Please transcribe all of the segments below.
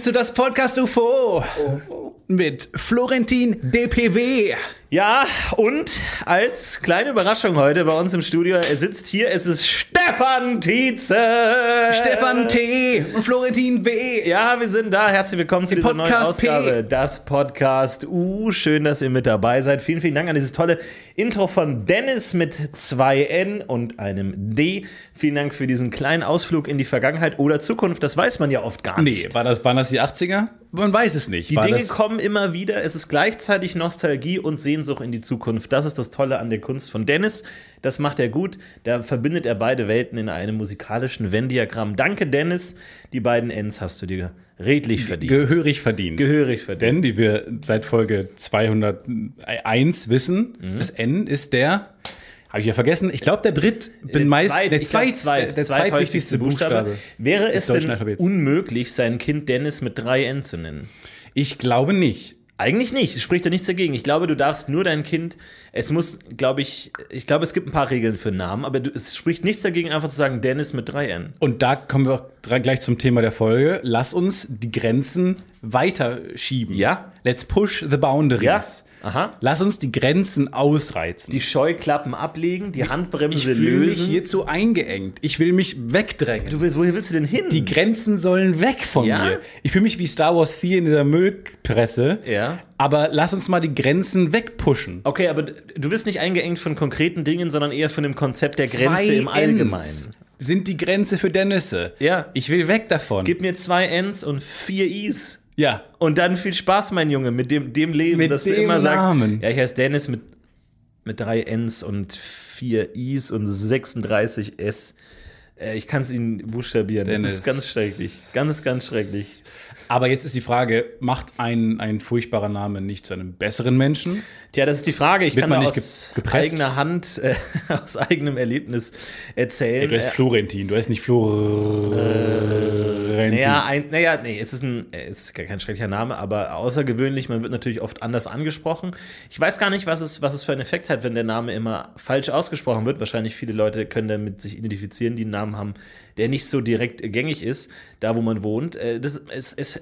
Willkommen zu das Podcast UFO mit Florentin DPW. Ja, und als kleine Überraschung heute bei uns im Studio, er sitzt hier, es ist Stefan Tietze. Stefan T. und Florentin B. Ja, wir sind da. Herzlich willkommen zu Die dieser neuen Podcast P. Ausgabe. Das Podcast U. Schön, dass ihr mit dabei seid. Vielen, vielen Dank an dieses tolle Intro von Dennis mit zwei N und einem D. Vielen Dank für diesen kleinen Ausflug in die Vergangenheit oder Zukunft. Das weiß man ja oft gar Nee, nicht. war das, waren das die 80er? Man weiß es nicht. Die war Dinge kommen immer wieder. Es ist gleichzeitig Nostalgie und Sehnsucht in die Zukunft. Das ist das Tolle an der Kunst von Dennis. Das macht er gut. Da verbindet er beide Welten in einem musikalischen Venn-Diagramm. Danke, Dennis. Die beiden Ns hast du dir redlich verdient. gehörig verdient. Gehörig verdient. Denn, wie wir seit Folge 201 wissen, Mhm. das N ist der, habe ich ja vergessen, ich glaube der dritt, bin meist, Zweit- der, zweit, zweit- der zweitwichtigste Buchstabe. Wäre des es denn unmöglich, sein Kind Dennis mit drei N zu nennen? Ich glaube nicht. Eigentlich nicht. Es spricht ja nichts dagegen. Ich glaube, du darfst nur dein Kind. Es muss, glaube ich, ich glaube, es gibt ein paar Regeln für Namen, aber du, es spricht nichts dagegen, einfach zu sagen Dennis mit drei N. Und da kommen wir gleich zum Thema der Folge. Lass uns die Grenzen weiterschieben. Ja. Let's push the boundaries. Ja. Aha. Lass uns die Grenzen ausreizen. Die Scheuklappen ablegen, die ich Handbremse fühle mich lösen. hierzu eingeengt. Ich will mich wegdrängen. du willst, woher willst du denn hin? die Grenzen sollen weg von Ja? mir. Ich fühle mich wie Star Wars 4 in dieser Müllpresse. Ja. Aber lass uns mal die Grenzen wegpushen. okay, aber du bist nicht eingeengt von konkreten Dingen, sondern eher von dem Konzept der Grenze im Allgemeinen. Sind die Grenze für Dennisse. Ja. Ich will weg davon. Gib mir zwei Ns und vier Is. Ja. Und dann viel Spaß, mein Junge, mit dem, dem Leben, Mit dass du dem immer sagst, Namen. ja, ich heiße Dennis mit, mit drei Ns und vier Is und 36 S. Äh, Ich kann es Ihnen buchstabieren. Das Dennis. ist ganz schrecklich. Ganz, ganz schrecklich. Aber jetzt ist die Frage, macht ein, ein furchtbarer Name nicht zu einem besseren Menschen? Tja, das ist die Frage. Ich Wird kann man nicht aus ge- gepresst? eigener Hand, äh, aus eigenem Erlebnis erzählen. Du heißt Äh, Florentin, du heißt nicht Florentin. Naja, ein, naja, nee, es ist, ein, es ist kein schrecklicher Name, aber außergewöhnlich. Man wird natürlich oft anders angesprochen. Ich weiß gar nicht, was es, was es für einen Effekt hat, wenn der Name immer falsch ausgesprochen wird. Wahrscheinlich viele Leute können damit sich identifizieren, die einen Namen haben, der nicht so direkt gängig ist, da wo man wohnt. Äh, Das, es, es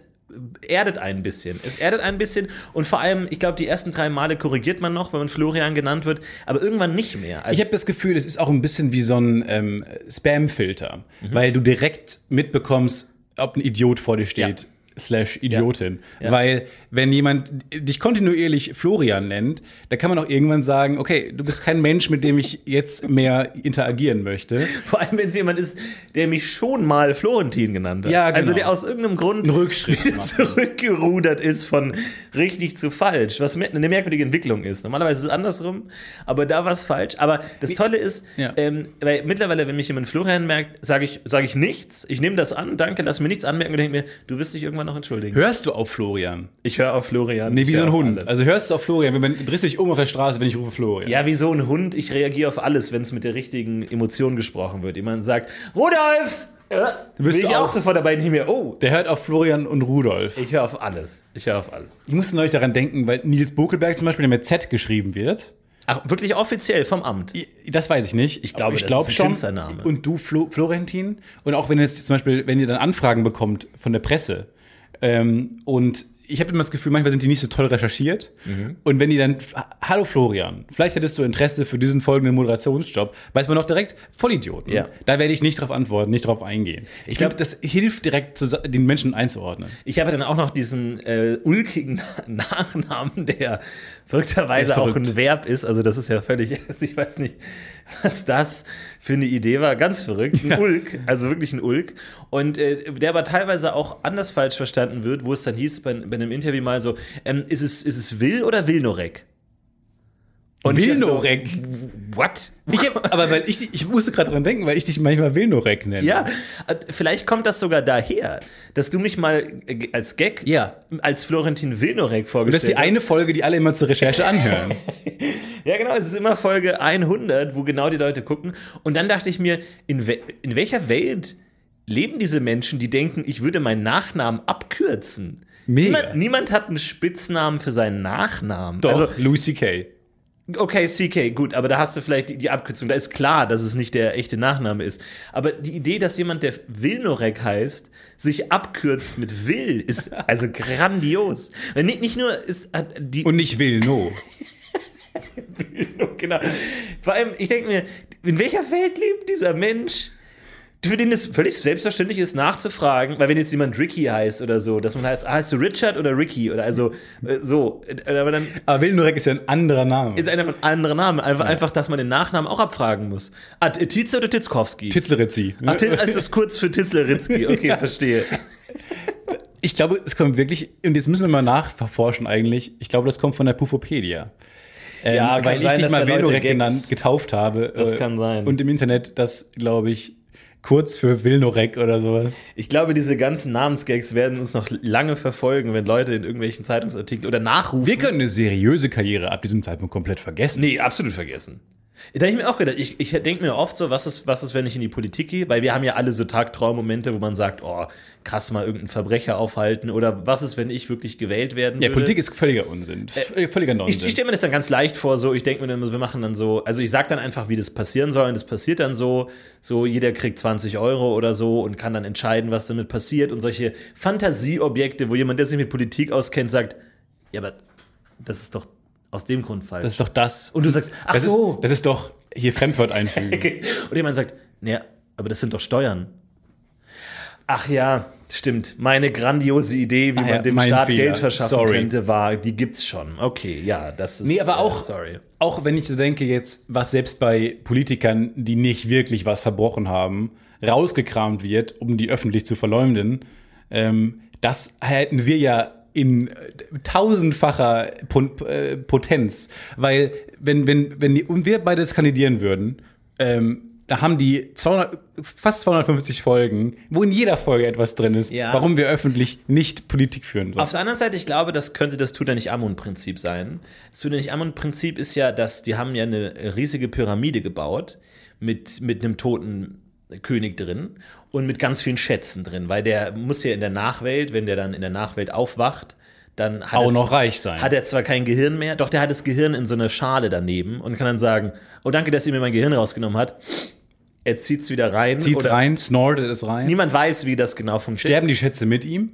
erdet ein bisschen. Es erdet ein bisschen und vor allem, ich glaube, die ersten drei Male korrigiert man noch, wenn man Florian genannt wird, aber irgendwann nicht mehr. Also, Ich habe das Gefühl, es ist auch ein bisschen wie so ein ähm, Spam-Filter, Mhm. weil du direkt mitbekommst, ob ein Idiot vor dir steht. Ja. Slash Idiotin. Ja. Weil, wenn jemand dich kontinuierlich Florian nennt, da kann man auch irgendwann sagen: Okay, du bist kein Mensch, mit dem ich jetzt mehr interagieren möchte. Vor allem, wenn es jemand ist, der mich schon mal Florentin genannt hat. Ja, genau. Also der aus irgendeinem Grund zurückgerudert ist von richtig zu falsch, was eine merkwürdige Entwicklung ist. Normalerweise ist es andersrum, aber da war es falsch. Aber das Tolle ist, Ja. ähm, weil mittlerweile, wenn mich jemand Florian merkt, sage ich, sag ich nichts. Ich nehme das an, danke, lass mir nichts anmerken und denke mir, du wirst dich irgendwann noch entschuldigen. Hörst du auf Florian? Ich höre auf Florian. Nee, wie so ein Hund. alles. Also hörst du auf Florian, wenn man drehst dich um auf der Straße, wenn ich rufe Florian. ja, wie so ein Hund. Ich reagiere auf alles, wenn es mit der richtigen Emotion gesprochen wird. Jemand sagt, Rudolf! Ja, bist bin ich auch auch- sofort dabei, nicht mehr, oh, Der hört auf Florian und Rudolf. Ich höre auf alles. Ich höre auf alles. Ich musste neulich daran denken, weil Nils Bokelberg zum Beispiel, der mit Z geschrieben wird. Ach, wirklich offiziell vom Amt. Das weiß ich nicht. Ich glaube, ich das glaub ist ein schon. Und du, Flo, Florentin. Und auch wenn jetzt zum Beispiel, wenn ihr dann Anfragen bekommt von der Presse ähm, und ich habe immer das Gefühl, manchmal sind die nicht so toll recherchiert. Mhm. Und wenn die dann, hallo Florian, vielleicht hättest du Interesse für diesen folgenden Moderationsjob, weiß man doch direkt, Vollidioten. Ja. Da werde ich nicht drauf antworten, nicht drauf eingehen. Ich glaub- glaube, das hilft direkt, den Menschen einzuordnen. Ich habe dann auch noch diesen äh, ulkigen Nachnamen, der verrückterweise ist auch verrückt. ein Verb ist. Also das ist ja völlig, ich weiß nicht, was das für eine Idee war. Ganz verrückt. Ein Ulk, also wirklich ein Ulk. Und äh, der aber teilweise auch anders falsch verstanden wird, wo es dann hieß bei, bei einem Interview mal so, ähm, ist, es, ist es Will oder Wilnorek? Und Wilnorek? So, what? Ich hab, aber weil ich, ich musste gerade dran denken, weil ich dich manchmal Wilnorek nenne. Ja, äh, vielleicht kommt das sogar daher, dass du mich mal äh, als Gag Ja. als Florentin Wilnorek Und das ist vorgestellt die eine Folge, die alle immer zur Recherche anhören. Ja, genau, es ist immer Folge 100, wo genau die Leute gucken. Und dann dachte ich mir, in, we in welcher Welt leben diese Menschen, die denken, ich würde meinen Nachnamen abkürzen? Niemand, niemand hat einen Spitznamen für seinen Nachnamen. Doch, Also, Louis C.K. Okay, CK, gut, aber da hast du vielleicht die, die Abkürzung. Da ist klar, dass es nicht der echte Nachname ist. Aber die Idee, dass jemand, der Wilnorek heißt, sich abkürzt mit Will, ist also grandios. Nicht, nicht nur ist die. Und nicht Vilno. genau. Vor allem, ich denke mir, in welcher Welt lebt dieser Mensch? Für den es völlig selbstverständlich ist, nachzufragen, weil wenn jetzt jemand Ricky heißt oder so, dass man heißt, ah, heißt du Richard oder Ricky oder also äh, so, aber dann Aber Vilnorek ist ja ein anderer Name. ist einer ein anderer Name. Einfach, einfach, dass man den Nachnamen auch abfragen muss. Ah, Tietze oder Titzkowski? Titzleritzi. Ach, ist das kurz für Titzleritzky? Okay, verstehe. Ich glaube, es kommt wirklich, und jetzt müssen wir mal nachforschen eigentlich, ich glaube, das kommt von der Pufopedia. Ähm, Ja, weil ich sein, dich mal genannt, getauft habe. Das äh, kann sein. Und im Internet das, glaube ich, kurz für Vilnorek oder sowas. Ich glaube, diese ganzen Namensgags werden uns noch lange verfolgen, wenn Leute in irgendwelchen Zeitungsartikeln oder nachrufen. Wir können eine seriöse Karriere ab diesem Zeitpunkt komplett vergessen. Nee, absolut vergessen. Da habe ich mir auch gedacht, ich, ich denke mir oft so, was ist, was ist, wenn ich in die Politik gehe? Weil wir haben ja alle so Tagtraummomente, wo man sagt, oh, krass mal irgendeinen Verbrecher aufhalten. Oder was ist, wenn ich wirklich gewählt werden Ja, würde? Politik ist völliger Unsinn. Ist völliger Nonsens. Ich, ich stelle mir das dann ganz leicht vor, so, ich denke mir dann, wir machen dann so, also ich sage dann einfach, wie das passieren soll und das passiert dann so, so jeder kriegt 20 Euro oder so und kann dann entscheiden, was damit passiert und solche Fantasieobjekte, wo jemand, der sich mit Politik auskennt, sagt, ja, aber das ist doch aus dem Grund falsch. das ist doch das. und du sagst, ach das so. Ist, das ist doch hier Fremdwort einfügen. Okay. Und jemand sagt, naja, aber das sind doch Steuern. Ach ja, stimmt. Meine grandiose Idee, wie Ah ja, man dem mein Staat Fehler. Geld verschaffen Sorry. könnte, war, die gibt's schon. Okay, ja, das ist. Nee, aber auch, Äh, sorry. auch wenn ich so denke, jetzt, was selbst bei Politikern, die nicht wirklich was verbrochen haben, rausgekramt wird, um die öffentlich zu verleumden, ähm, das hätten wir ja in äh, tausendfacher äh, Potenz. Weil, wenn, wenn, wenn die, und wir beide jetzt kandidieren würden, ähm, da haben die 200, fast 250 Folgen, wo in jeder Folge etwas drin ist, Ja. warum wir öffentlich nicht Politik führen sollen. Auf der anderen Seite, ich glaube, das könnte das Tutanchamun-Prinzip sein. Das Tutanchamun-Prinzip ist ja, dass die haben ja eine riesige Pyramide gebaut mit, mit einem toten König drin und mit ganz vielen Schätzen drin, weil der muss ja in der Nachwelt, wenn der dann in der Nachwelt aufwacht, dann hat Auch er noch reich sein. Hat er zwar kein Gehirn mehr, doch der hat das Gehirn in so einer Schale daneben und kann dann sagen, oh danke, dass ihr mir mein Gehirn rausgenommen habt. Er zieht's wieder rein. Zieht's oder rein, snortet es rein. Niemand weiß, wie das genau funktioniert. Sterben die Schätze mit ihm?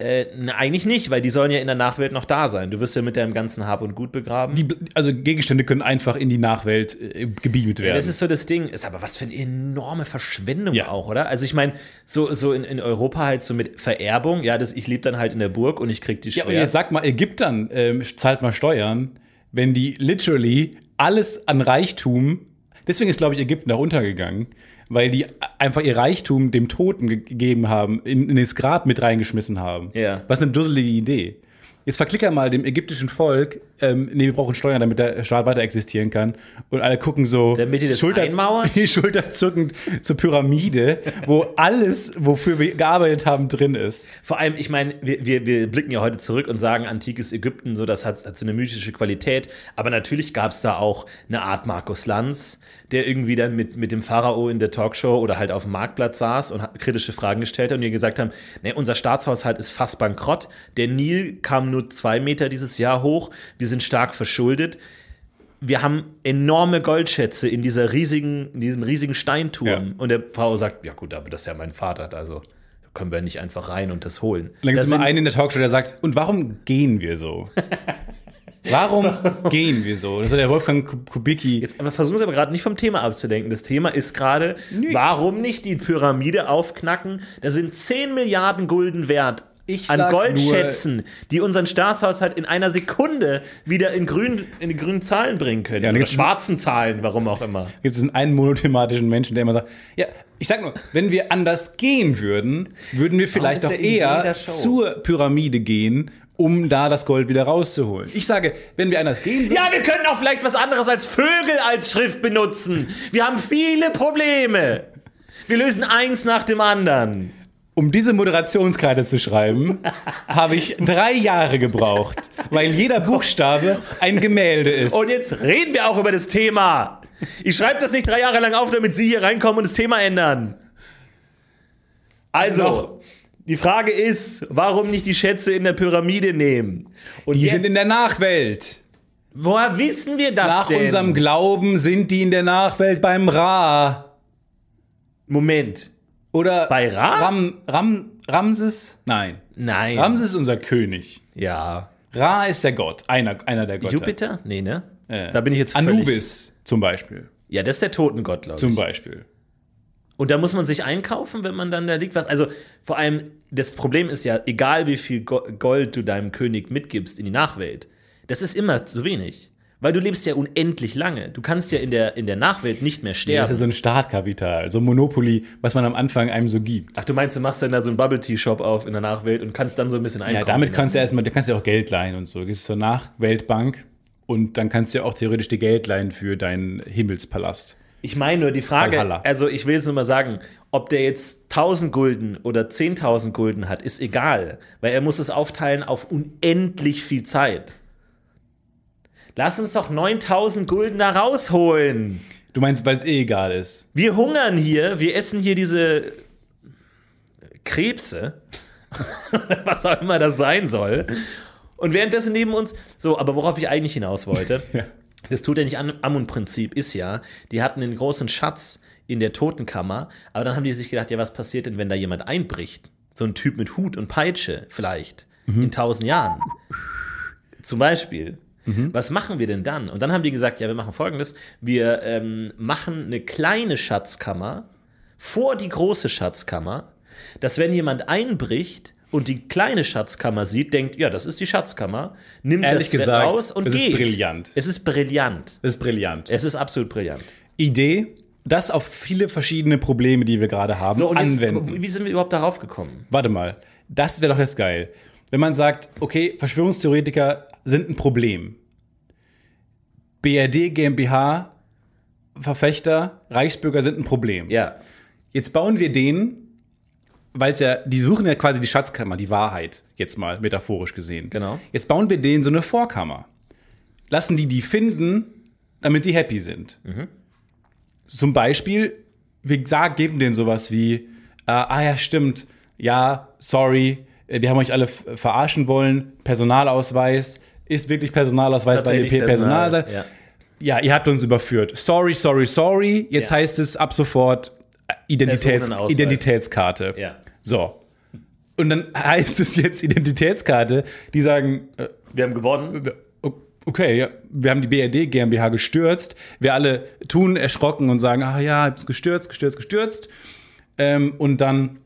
Äh, ne, eigentlich nicht, weil die sollen ja in der Nachwelt noch da sein. Du wirst ja mit deinem ganzen Hab und Gut begraben. Die, also Gegenstände können einfach in die Nachwelt äh, gebeamt werden. das ist so das Ding. Ist aber was für eine enorme Verschwendung Ja. auch, oder? Also ich meine, so, so in, in Europa halt so mit Vererbung, ja, das, ich lebe dann halt in der Burg und ich krieg die ja, Schwert. und jetzt sag mal, Ägyptern ähm, zahlt mal Steuern, wenn die literally alles an Reichtum, deswegen ist, glaube ich, Ägypten da untergegangen, weil die einfach ihr Reichtum dem Toten ge- gegeben haben, in, in das Grab mit reingeschmissen haben. Ja. Was eine dusselige Idee. Jetzt verklicker mal dem ägyptischen Volk, ähm, nee, wir brauchen Steuern, damit der Staat weiter existieren kann. Und alle gucken so Damit die das einmauern? schulterzuckend zur Pyramide, wo alles, wofür wir gearbeitet haben, drin ist. Vor allem, ich meine, wir, wir, wir blicken ja heute zurück und sagen, antikes Ägypten, so das hat, hat so eine mythische Qualität. Aber natürlich gab es da auch eine Art Markus Lanz, der irgendwie dann mit, mit dem Pharao in der Talkshow oder halt auf dem Marktplatz saß und kritische Fragen gestellt hat und die gesagt haben, nee, unser Staatshaushalt ist fast bankrott. Der Nil kam nur zwei Meter dieses Jahr hoch. Wir sind stark verschuldet. Wir haben enorme Goldschätze in dieser riesigen, in diesem riesigen Steinturm. Ja. Und der Pharao sagt, ja gut, aber das ist ja mein Vater, also können wir nicht einfach rein und das holen. Dann gibt es immer einen in der Talkshow, der sagt, und warum gehen wir so? warum gehen wir so? Das ist der Wolfgang Ku- Kubicki. Jetzt aber versuchen Sie aber gerade nicht vom Thema abzulenken. Das Thema ist gerade, warum nicht die Pyramide aufknacken? Da sind 10 Milliarden Gulden wert. Ich an Goldschätzen, die unseren Staatshaushalt in einer Sekunde wieder in, grün, in die grünen Zahlen bringen können. Ja, Oder schwarzen Zahlen, warum auch immer. gibt es einen monothematischen Menschen, der immer sagt, ja, ich sag nur, wenn wir anders gehen würden, würden wir vielleicht doch ja Idee eher zur Pyramide gehen, um da das Gold wieder rauszuholen. Ich sage, wenn wir anders gehen würden, Ja, wir können auch vielleicht was anderes als Vögel als Schrift benutzen. Wir haben viele Probleme. Wir lösen eins nach dem anderen. Um diese Moderationskarte zu schreiben, habe ich drei Jahre gebraucht, weil jeder Buchstabe ein Gemälde ist. Und jetzt reden wir auch über das Thema. Ich schreibe das nicht drei Jahre lang auf, damit Sie hier reinkommen und das Thema ändern. Also, Noch. die Frage ist, warum nicht die Schätze in der Pyramide nehmen? Und die jetzt, sind in der Nachwelt. Woher wissen wir das Nach denn? unserem Glauben sind die in der Nachwelt beim Ra. Moment. Oder Bei Ra? Ram, Ram, Ramses? Nein. Nein. Ramses ist unser König. Ja. Ra ist der Gott, einer, einer der Götter. Jupiter? Nee, ne? Äh, Da bin ich jetzt völlig- Anubis zum Beispiel. Ja, das ist der Totengott, glaube ich. Zum Beispiel. Und da muss man sich einkaufen, wenn man dann da liegt. Was, also vor allem, das Problem ist ja, egal wie viel Go- Gold du deinem König mitgibst in die Nachwelt, das ist immer zu wenig. Weil du lebst ja unendlich lange. Du kannst ja in der, in der Nachwelt nicht mehr Ja, sterben. das ist so ein Startkapital, so ein Monopoly, was man am Anfang einem so gibt. Ach, du meinst, du machst dann da so einen Bubble-Tea-Shop auf in der Nachwelt und kannst dann so ein bisschen Ja, einkaufen. damit kannst du ja erstmal, da kannst du ja auch Geld leihen und so. Gehst zur Nachweltbank und dann kannst du ja auch theoretisch die Geld leihen für deinen Himmelspalast. Ich meine nur die Frage, Valhalla. also ich will jetzt nur mal sagen, ob der jetzt 1000 Gulden oder 10.000 Gulden hat, ist egal, weil er muss es aufteilen auf unendlich viel Zeit. Lass uns doch 9000 Gulden da rausholen. Du meinst, weil es eh egal ist. Wir hungern hier, wir essen hier diese Krebse, was auch immer das sein soll. Und währenddessen neben uns, so, aber worauf ich eigentlich hinaus wollte, Ja. das tut ja nicht an Amun-Prinzip, ist ja, die hatten einen großen Schatz in der Totenkammer, aber dann haben die sich gedacht, ja, was passiert denn, wenn da jemand einbricht? So ein Typ mit Hut und Peitsche vielleicht in tausend Jahren. Zum Beispiel. Was machen wir denn dann? Und dann haben die gesagt, ja, wir machen folgendes. Wir ähm, machen eine kleine Schatzkammer vor die große Schatzkammer, dass wenn jemand einbricht und die kleine Schatzkammer sieht, denkt, ja, das ist die Schatzkammer, nimmt Ehrlich das gesagt, raus und es ist geht. brillant. Es ist brillant. Das ist brillant. Es ist absolut brillant. Idee, das auf viele verschiedene Probleme, die wir gerade haben, So, und jetzt, anwenden. wie sind wir überhaupt darauf gekommen? Warte mal, das wäre doch jetzt geil. Wenn man sagt, okay, Verschwörungstheoretiker sind ein Problem. BRD, GmbH, Verfechter, Reichsbürger sind ein Problem. Ja. Jetzt bauen wir den, weil es ja, die suchen ja quasi die Schatzkammer, die Wahrheit, jetzt mal metaphorisch gesehen. Genau. Jetzt bauen wir denen so eine Vorkammer. Lassen die die finden, damit die happy sind. Zum Beispiel, wir sagen, geben denen sowas wie, äh, ah ja, stimmt, ja, sorry, wir haben euch alle verarschen wollen, Personalausweis, ist wirklich Personalausweis, weil ihr Personal seid. Ja. Ja, ihr habt uns überführt. Sorry, sorry, sorry. Jetzt Ja. heißt es ab sofort äh, Identitäts. Identitätskarte. Ja. So. Und dann heißt es jetzt Identitätskarte, die sagen, äh, Wir haben gewonnen. okay, ja, wir haben die BRD GmbH gestürzt. Wir alle tun erschrocken und sagen, ah ja, hab's gestürzt, gestürzt, gestürzt. Ähm, und dann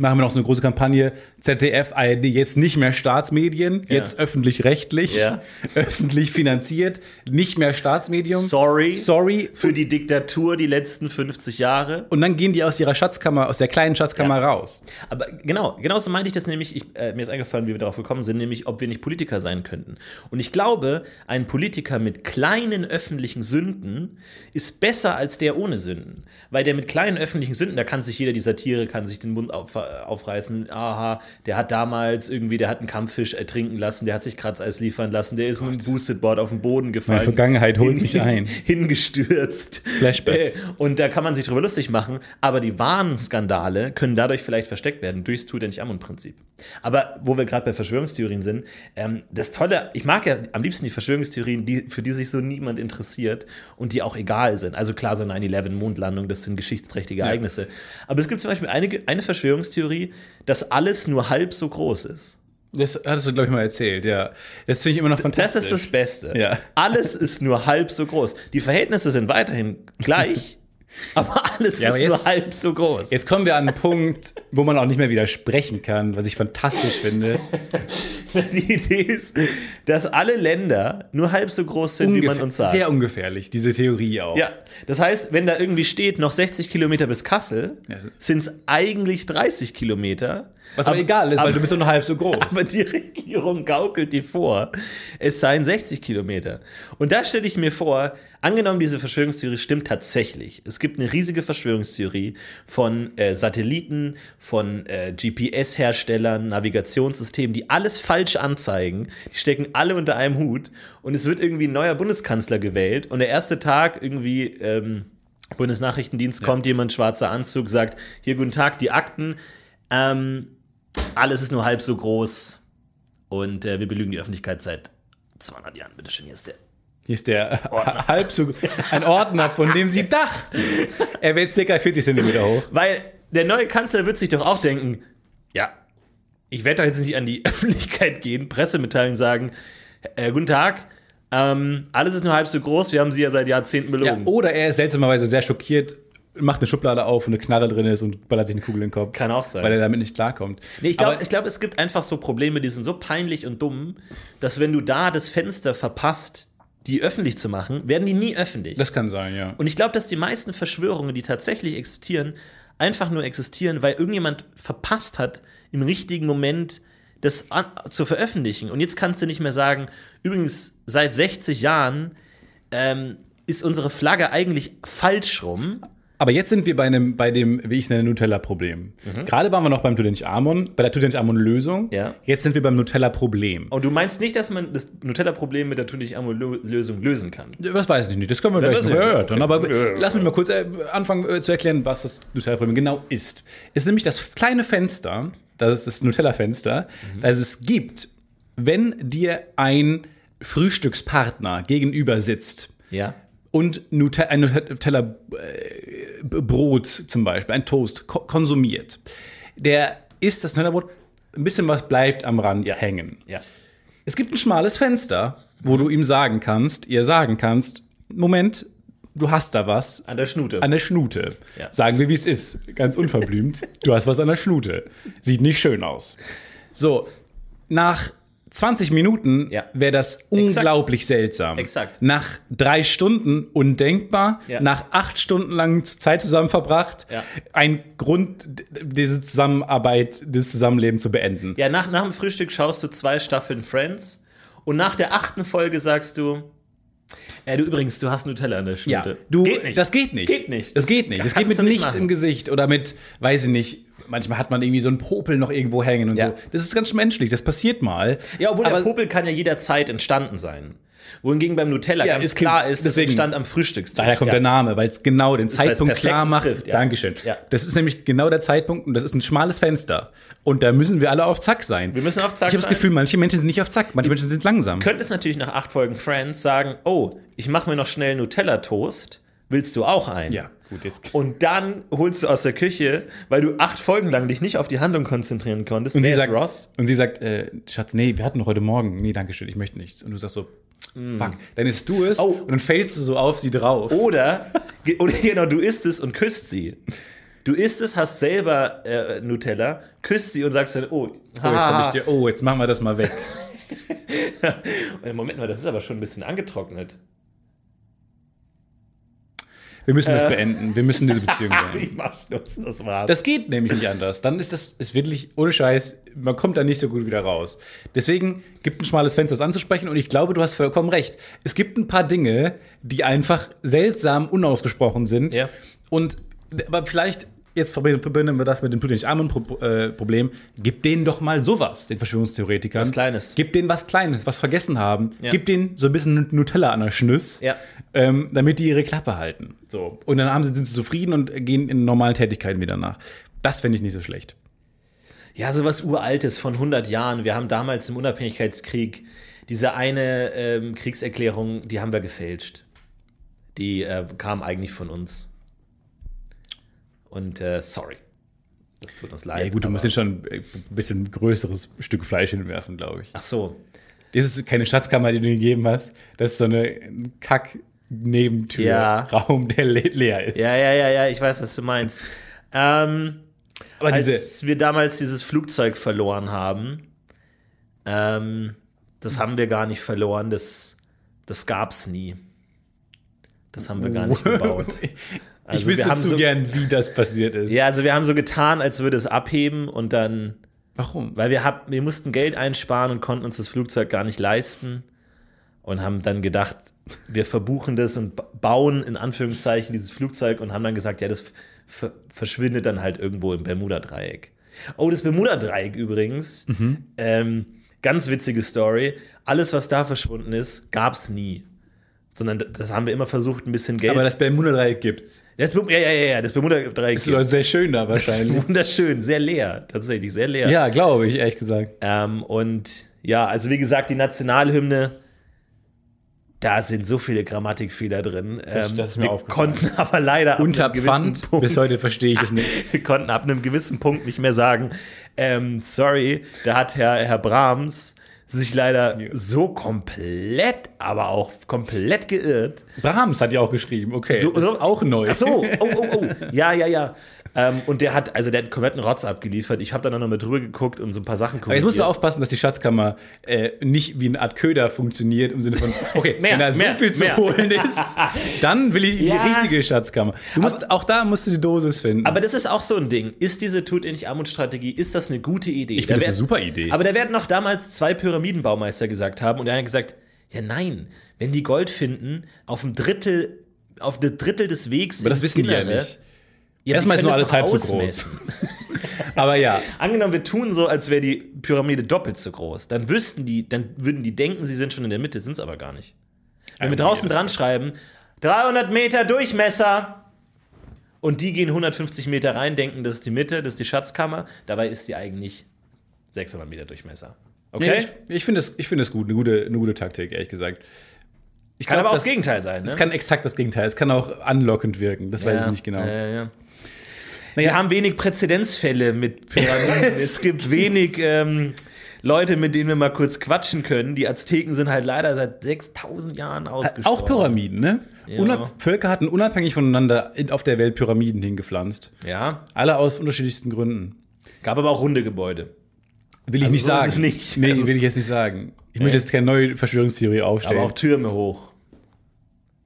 machen wir noch so eine große Kampagne, ZDF, ARD, jetzt nicht mehr Staatsmedien, jetzt öffentlich-rechtlich, Ja. öffentlich finanziert, nicht mehr Staatsmedium. Sorry. Sorry. Für die Diktatur die letzten 50 Jahre. Und dann gehen die aus ihrer Schatzkammer, aus der kleinen Schatzkammer raus. Aber genau, genau so meinte ich das nämlich. Ich, äh, mir ist eingefallen, wie wir darauf gekommen sind, nämlich, ob wir nicht Politiker sein könnten. Und ich glaube, ein Politiker mit kleinen öffentlichen Sünden ist besser als der ohne Sünden. Weil der mit kleinen öffentlichen Sünden, da kann sich jeder die Satire, kann sich den Mund auf, aufreißen. Aha, der hat damals irgendwie, der hat einen Kampffisch ertrinken lassen, der hat sich Kratzeis liefern lassen, der ist mit einem Boosted Board auf den Boden gefallen. Meine Vergangenheit holt mich ein. Hingestürzt. Flashbacks. Äh, und da kann man sich drüber lustig machen, aber die wahren Skandale können dadurch vielleicht versteckt werden, durchs Tu nicht Amun-Prinzip. Aber wo wir gerade bei Verschwörungstheorien sind, ähm, das Tolle, ich mag ja am liebsten die Verschwörungstheorien, die, für die sich so niemand interessiert und die auch egal sind. Also klar, so 9-11, Mondlandung, das sind geschichtsträchtige Ereignisse. Aber es gibt zum Beispiel eine, eine Verschwörungstheorie, dass alles nur halb so groß ist. Das hattest du, glaube ich, mal erzählt, ja. Das finde ich immer noch Das fantastisch. ist das Beste. Ja. Alles ist nur halb so groß. Die Verhältnisse sind weiterhin gleich, aber alles Ja, ist aber nur jetzt- halb so groß. Jetzt kommen wir an einen Punkt, wo man auch nicht mehr widersprechen kann, was ich fantastisch finde. Die Idee ist, dass alle Länder nur halb so groß sind, wie man uns sagt. Sehr ungefährlich, diese Theorie auch. ja, das heißt, wenn da irgendwie steht, noch 60 Kilometer bis Kassel, sind es eigentlich 30 Kilometer. Was aber, egal ist, weil du bist nur halb so groß. Aber die Regierung gaukelt dir vor, es seien 60 Kilometer. Und da stelle ich mir vor, angenommen, diese Verschwörungstheorie stimmt tatsächlich. Es gibt eine riesige Verschwörungstheorie von äh, Satelliten, von äh, GPS-Herstellern, Navigationssystemen, die alles falsch anzeigen. Die stecken alle unter einem Hut. Und es wird irgendwie ein neuer Bundeskanzler gewählt. Und der erste Tag irgendwie. Ähm, Bundesnachrichtendienst kommt jemand, schwarzer Anzug, sagt, hier, guten Tag, die Akten. Ähm, alles ist nur halb so groß und äh, wir belügen die Öffentlichkeit seit 200 Jahren. Bitte schön, hier ist der Hier ist der halb so ein Ordner, von dem sie Dach. Er wird circa 40 Zentimeter hoch. Weil der neue Kanzler wird sich doch auch denken, ja, ich werde doch jetzt nicht an die Öffentlichkeit gehen, Pressemitteilungen sagen, äh, guten Tag, ähm, alles ist nur halb so groß, wir haben sie ja seit Jahrzehnten Ja, belogen. oder er ist seltsamerweise sehr schockiert, macht eine Schublade auf und eine Knarre drin ist und ballert sich eine Kugel in den Kopf. Kann auch sein. Weil er damit nicht klarkommt. Nee, ich glaube, glaub, es gibt einfach so Probleme, die sind so peinlich und dumm, dass wenn du da das Fenster verpasst, die öffentlich zu machen, werden die nie öffentlich. das kann sein, ja. und ich glaube, dass die meisten Verschwörungen, die tatsächlich existieren, einfach nur existieren, weil irgendjemand verpasst hat, im richtigen Moment das zu veröffentlichen. Und jetzt kannst du nicht mehr sagen, übrigens, seit 60 Jahren ähm, ist unsere Flagge eigentlich falsch rum. Aber jetzt sind wir bei, einem, bei dem, wie ich es nenne, Nutella-Problem. Gerade waren wir noch beim Tutanchamun, bei der Tutanchamun-Lösung. Mhm. Ja. Jetzt sind wir beim Nutella-Problem. Und du meinst nicht, dass man das Nutella-Problem mit der Tutanchamun-Lösung lösen kann? Das weiß ich nicht. Das können wir gleich das noch ist- erörtern. Aber Ja. lass mich mal kurz äh, anfangen äh, zu erklären, was das Nutella-Problem genau ist. Es ist nämlich das kleine Fenster, das ist das Nutella-Fenster, das es gibt, wenn dir ein Frühstückspartner gegenüber sitzt Ja. und Nute ein Nutella äh, Brot zum Beispiel, ein Toast ko konsumiert, der isst das Nutella-Brot, ein bisschen was bleibt am Rand Ja. hängen. Ja. Es gibt ein schmales Fenster, wo du ihm sagen kannst, ihr sagen kannst, Moment, du hast da was An der Schnute. an der Schnute. Ja. Sagen wir, wie es ist. Ganz unverblümt. du hast was an der Schnute. Sieht nicht schön aus. So, nach 20 Minuten Ja. wäre das unglaublich seltsam. Exakt. Nach drei Stunden undenkbar. Ja. Nach acht Stunden lang Zeit zusammen verbracht. Ja. Ein Grund, diese Zusammenarbeit, das Zusammenleben zu beenden. Ja, nach, nach dem Frühstück schaust du zwei Staffeln Friends und nach der achten Folge sagst du, äh, du übrigens, du hast Nutella an der Ja, Schnute. du, geht nicht. das geht nicht. Geht nicht. Das geht nicht. Das geht mit nichts machen. im Gesicht oder mit, weiß ich nicht, manchmal hat man irgendwie so einen Popel noch irgendwo hängen und Ja. so. Das ist ganz menschlich, das passiert mal. Ja, obwohl Aber- der Popel kann ja jederzeit entstanden sein. Wohingegen beim Nutella Ja, ganz ist klar ist, es deswegen- entstand am Frühstückstisch. Daher kommt ja. der Name, weil es genau den Zeitpunkt klar macht. trifft, ja. Dankeschön. Ja. Das ist nämlich genau der Zeitpunkt und das ist ein schmales Fenster. Und da müssen wir alle auf Zack sein. Wir müssen auf Zack ich habe das sein. Gefühl, manche Menschen sind nicht auf Zack, manche Menschen sind langsam. könntest natürlich nach acht Folgen Friends sagen, oh, ich mache mir noch schnell Nutella-Toast. Willst du auch einen? Ja, gut, jetzt. Und dann holst du aus der Küche, weil du acht Folgen lang dich nicht auf die Handlung konzentrieren konntest. Und sie, sagt, Ross? und sie sagt, äh, Schatz, nee, wir hatten noch heute Morgen. Nee, danke schön, ich möchte nichts. Und du sagst so, fuck. Dann isst du es Mm. Oh. und dann fällst du so auf sie drauf. Oder, oder genau, du isst es und küsst sie. Du isst es, hast selber äh, Nutella, küsst sie und sagst dann, oh, Oh, jetzt, hab ich dir, oh, jetzt machen wir das mal weg. Moment mal, das ist aber schon ein bisschen angetrocknet. Wir müssen das beenden. Wir müssen diese Beziehung beenden. ich mach Schluss, das war's. Das geht nämlich nicht anders. Dann ist das ist wirklich ohne Scheiß, man kommt da nicht so gut wieder raus. Deswegen gibt ein schmales Fenster, das anzusprechen und ich glaube, du hast vollkommen recht. Es gibt ein paar Dinge, die einfach seltsam unausgesprochen sind. Ja. Und aber vielleicht jetzt verbinden wir das mit dem Tutanchamun-Problem. Gib denen doch mal sowas, den Verschwörungstheoretikern. Was Kleines. Gib denen was Kleines, was vergessen haben. Ja. Gib denen so ein bisschen Nutella an der Schnüss, Ja. ähm, damit die ihre Klappe halten. So. Und dann haben sie, sind sie zufrieden und gehen in normalen Tätigkeiten wieder nach. Das fände ich nicht so schlecht. Ja, sowas Uraltes von 100 Jahren. Wir haben damals im Unabhängigkeitskrieg diese eine ähm, Kriegserklärung, die haben wir gefälscht. Die äh, kam eigentlich von uns. Und äh, sorry. Das tut uns leid. Ja, gut, du musst jetzt schon ein bisschen größeres Stück Fleisch hinwerfen, glaube ich. Ach so. Das ist keine Schatzkammer, die du gegeben hast. Das ist so eine Kack-Nebentür, Ja. Raum, der le leer ist. Ja, ja, ja, ja, ich weiß, was du meinst. Ähm, Aber als diese, wir damals dieses Flugzeug verloren haben, ähm, das haben wir gar nicht verloren, das, das gab's nie. Das haben wir gar nicht gebaut. Ich Also wir wüsste zu so- gern, wie das passiert ist. Ja, also wir haben so getan, als würde es abheben und dann, Warum? weil wir, hab, wir mussten Geld einsparen und konnten uns das Flugzeug gar nicht leisten und haben dann gedacht, wir verbuchen das und ba- bauen in Anführungszeichen dieses Flugzeug und haben dann gesagt, ja, das ver verschwindet dann halt irgendwo im Bermuda-Dreieck. Oh, das Bermuda-Dreieck übrigens, ähm, ganz witzige Story. Alles, was da verschwunden ist, gab es nie. Sondern das haben wir immer versucht, ein bisschen Geld. Aber das Bermuda-Dreieck gibt's. das, ja, ja, ja, das Bermuda-Dreieck Ist Leute, sehr schön da das ist wahrscheinlich. wunderschön, sehr leer, tatsächlich, sehr leer. ja, glaube ich, ehrlich gesagt. Ähm, und ja, also wie gesagt, die Nationalhymne Da sind so viele Grammatikfehler drin. Das- Ähm, das ist mir wir konnten aber leider ab Unter einem gewissen Pfand, Punkt- bis heute verstehe ich es nicht. wir konnten ab einem gewissen Punkt nicht mehr sagen, ähm, sorry, da hat Herr, Herr Brahms sich leider so komplett, aber auch komplett geirrt. Brahms hat ja auch geschrieben, okay. So, das ist auch neu. Ach so, oh, oh, oh. Ja, ja, ja. Ähm, und der hat, also der hat einen kompletten Rotz abgeliefert. Ich habe dann auch noch mal drüber geguckt und so ein paar Sachen Aber jetzt musst du aufpassen, dass die Schatzkammer äh, nicht wie eine Art Köder funktioniert, im Sinne von, okay, Mehr, wenn da so mehr, viel zu mehr. holen ist, dann will ich in Ja. die richtige Schatzkammer. Du musst, auch da musst du die Dosis finden. Aber das ist auch so ein Ding. Ist diese Tut ihr nicht Armut-Strategie, ist das eine gute Idee? ich finde Da das eine super Idee. Aber da werden noch damals zwei Pyramidenbaumeister gesagt haben und der eine hat gesagt, ja nein, wenn die Gold finden, auf dem Drittel, auf das Drittel des Wegs Aber das wissen die ja Innere, nicht. Ja, Erstmal ist nur alles halb doch so groß. ausmessen. Aber ja, Angenommen, wir tun so, als wäre die Pyramide doppelt so groß. Dann wüssten die, dann würden die denken, sie sind schon in der Mitte, sind es aber gar nicht. Wenn wir nee, draußen dran schreiben, 300 Meter Durchmesser und die gehen 150 Meter rein, denken, das ist die Mitte, das ist die Schatzkammer, dabei ist die eigentlich 600 Meter Durchmesser. Okay? nee, ich, ich finde es es gut, eine gute, eine gute Taktik, ehrlich gesagt. Ich Kann glaub, aber auch das, das Gegenteil sein. Ne? Es kann exakt das Gegenteil. Es kann auch anlockend wirken. Das weiß ich nicht genau. Ja, ja, ja. Naja. Wir haben wenig Präzedenzfälle mit Pyramiden. es gibt wenig ähm, Leute, mit denen wir mal kurz quatschen können. Die Azteken sind halt leider seit 6000 Jahren ausgestorben. Auch Pyramiden, ne? Ja. Unab Völker hatten unabhängig voneinander in- auf der Welt Pyramiden hingepflanzt. Ja, Alle aus unterschiedlichsten Gründen. gab aber auch runde Gebäude. Will ich Also nicht so ist sagen. es nicht. Nee, Es will ist- ich jetzt nicht sagen. Ich möchte jetzt keine neue Verschwörungstheorie aufstellen. Aber auch Türme hoch.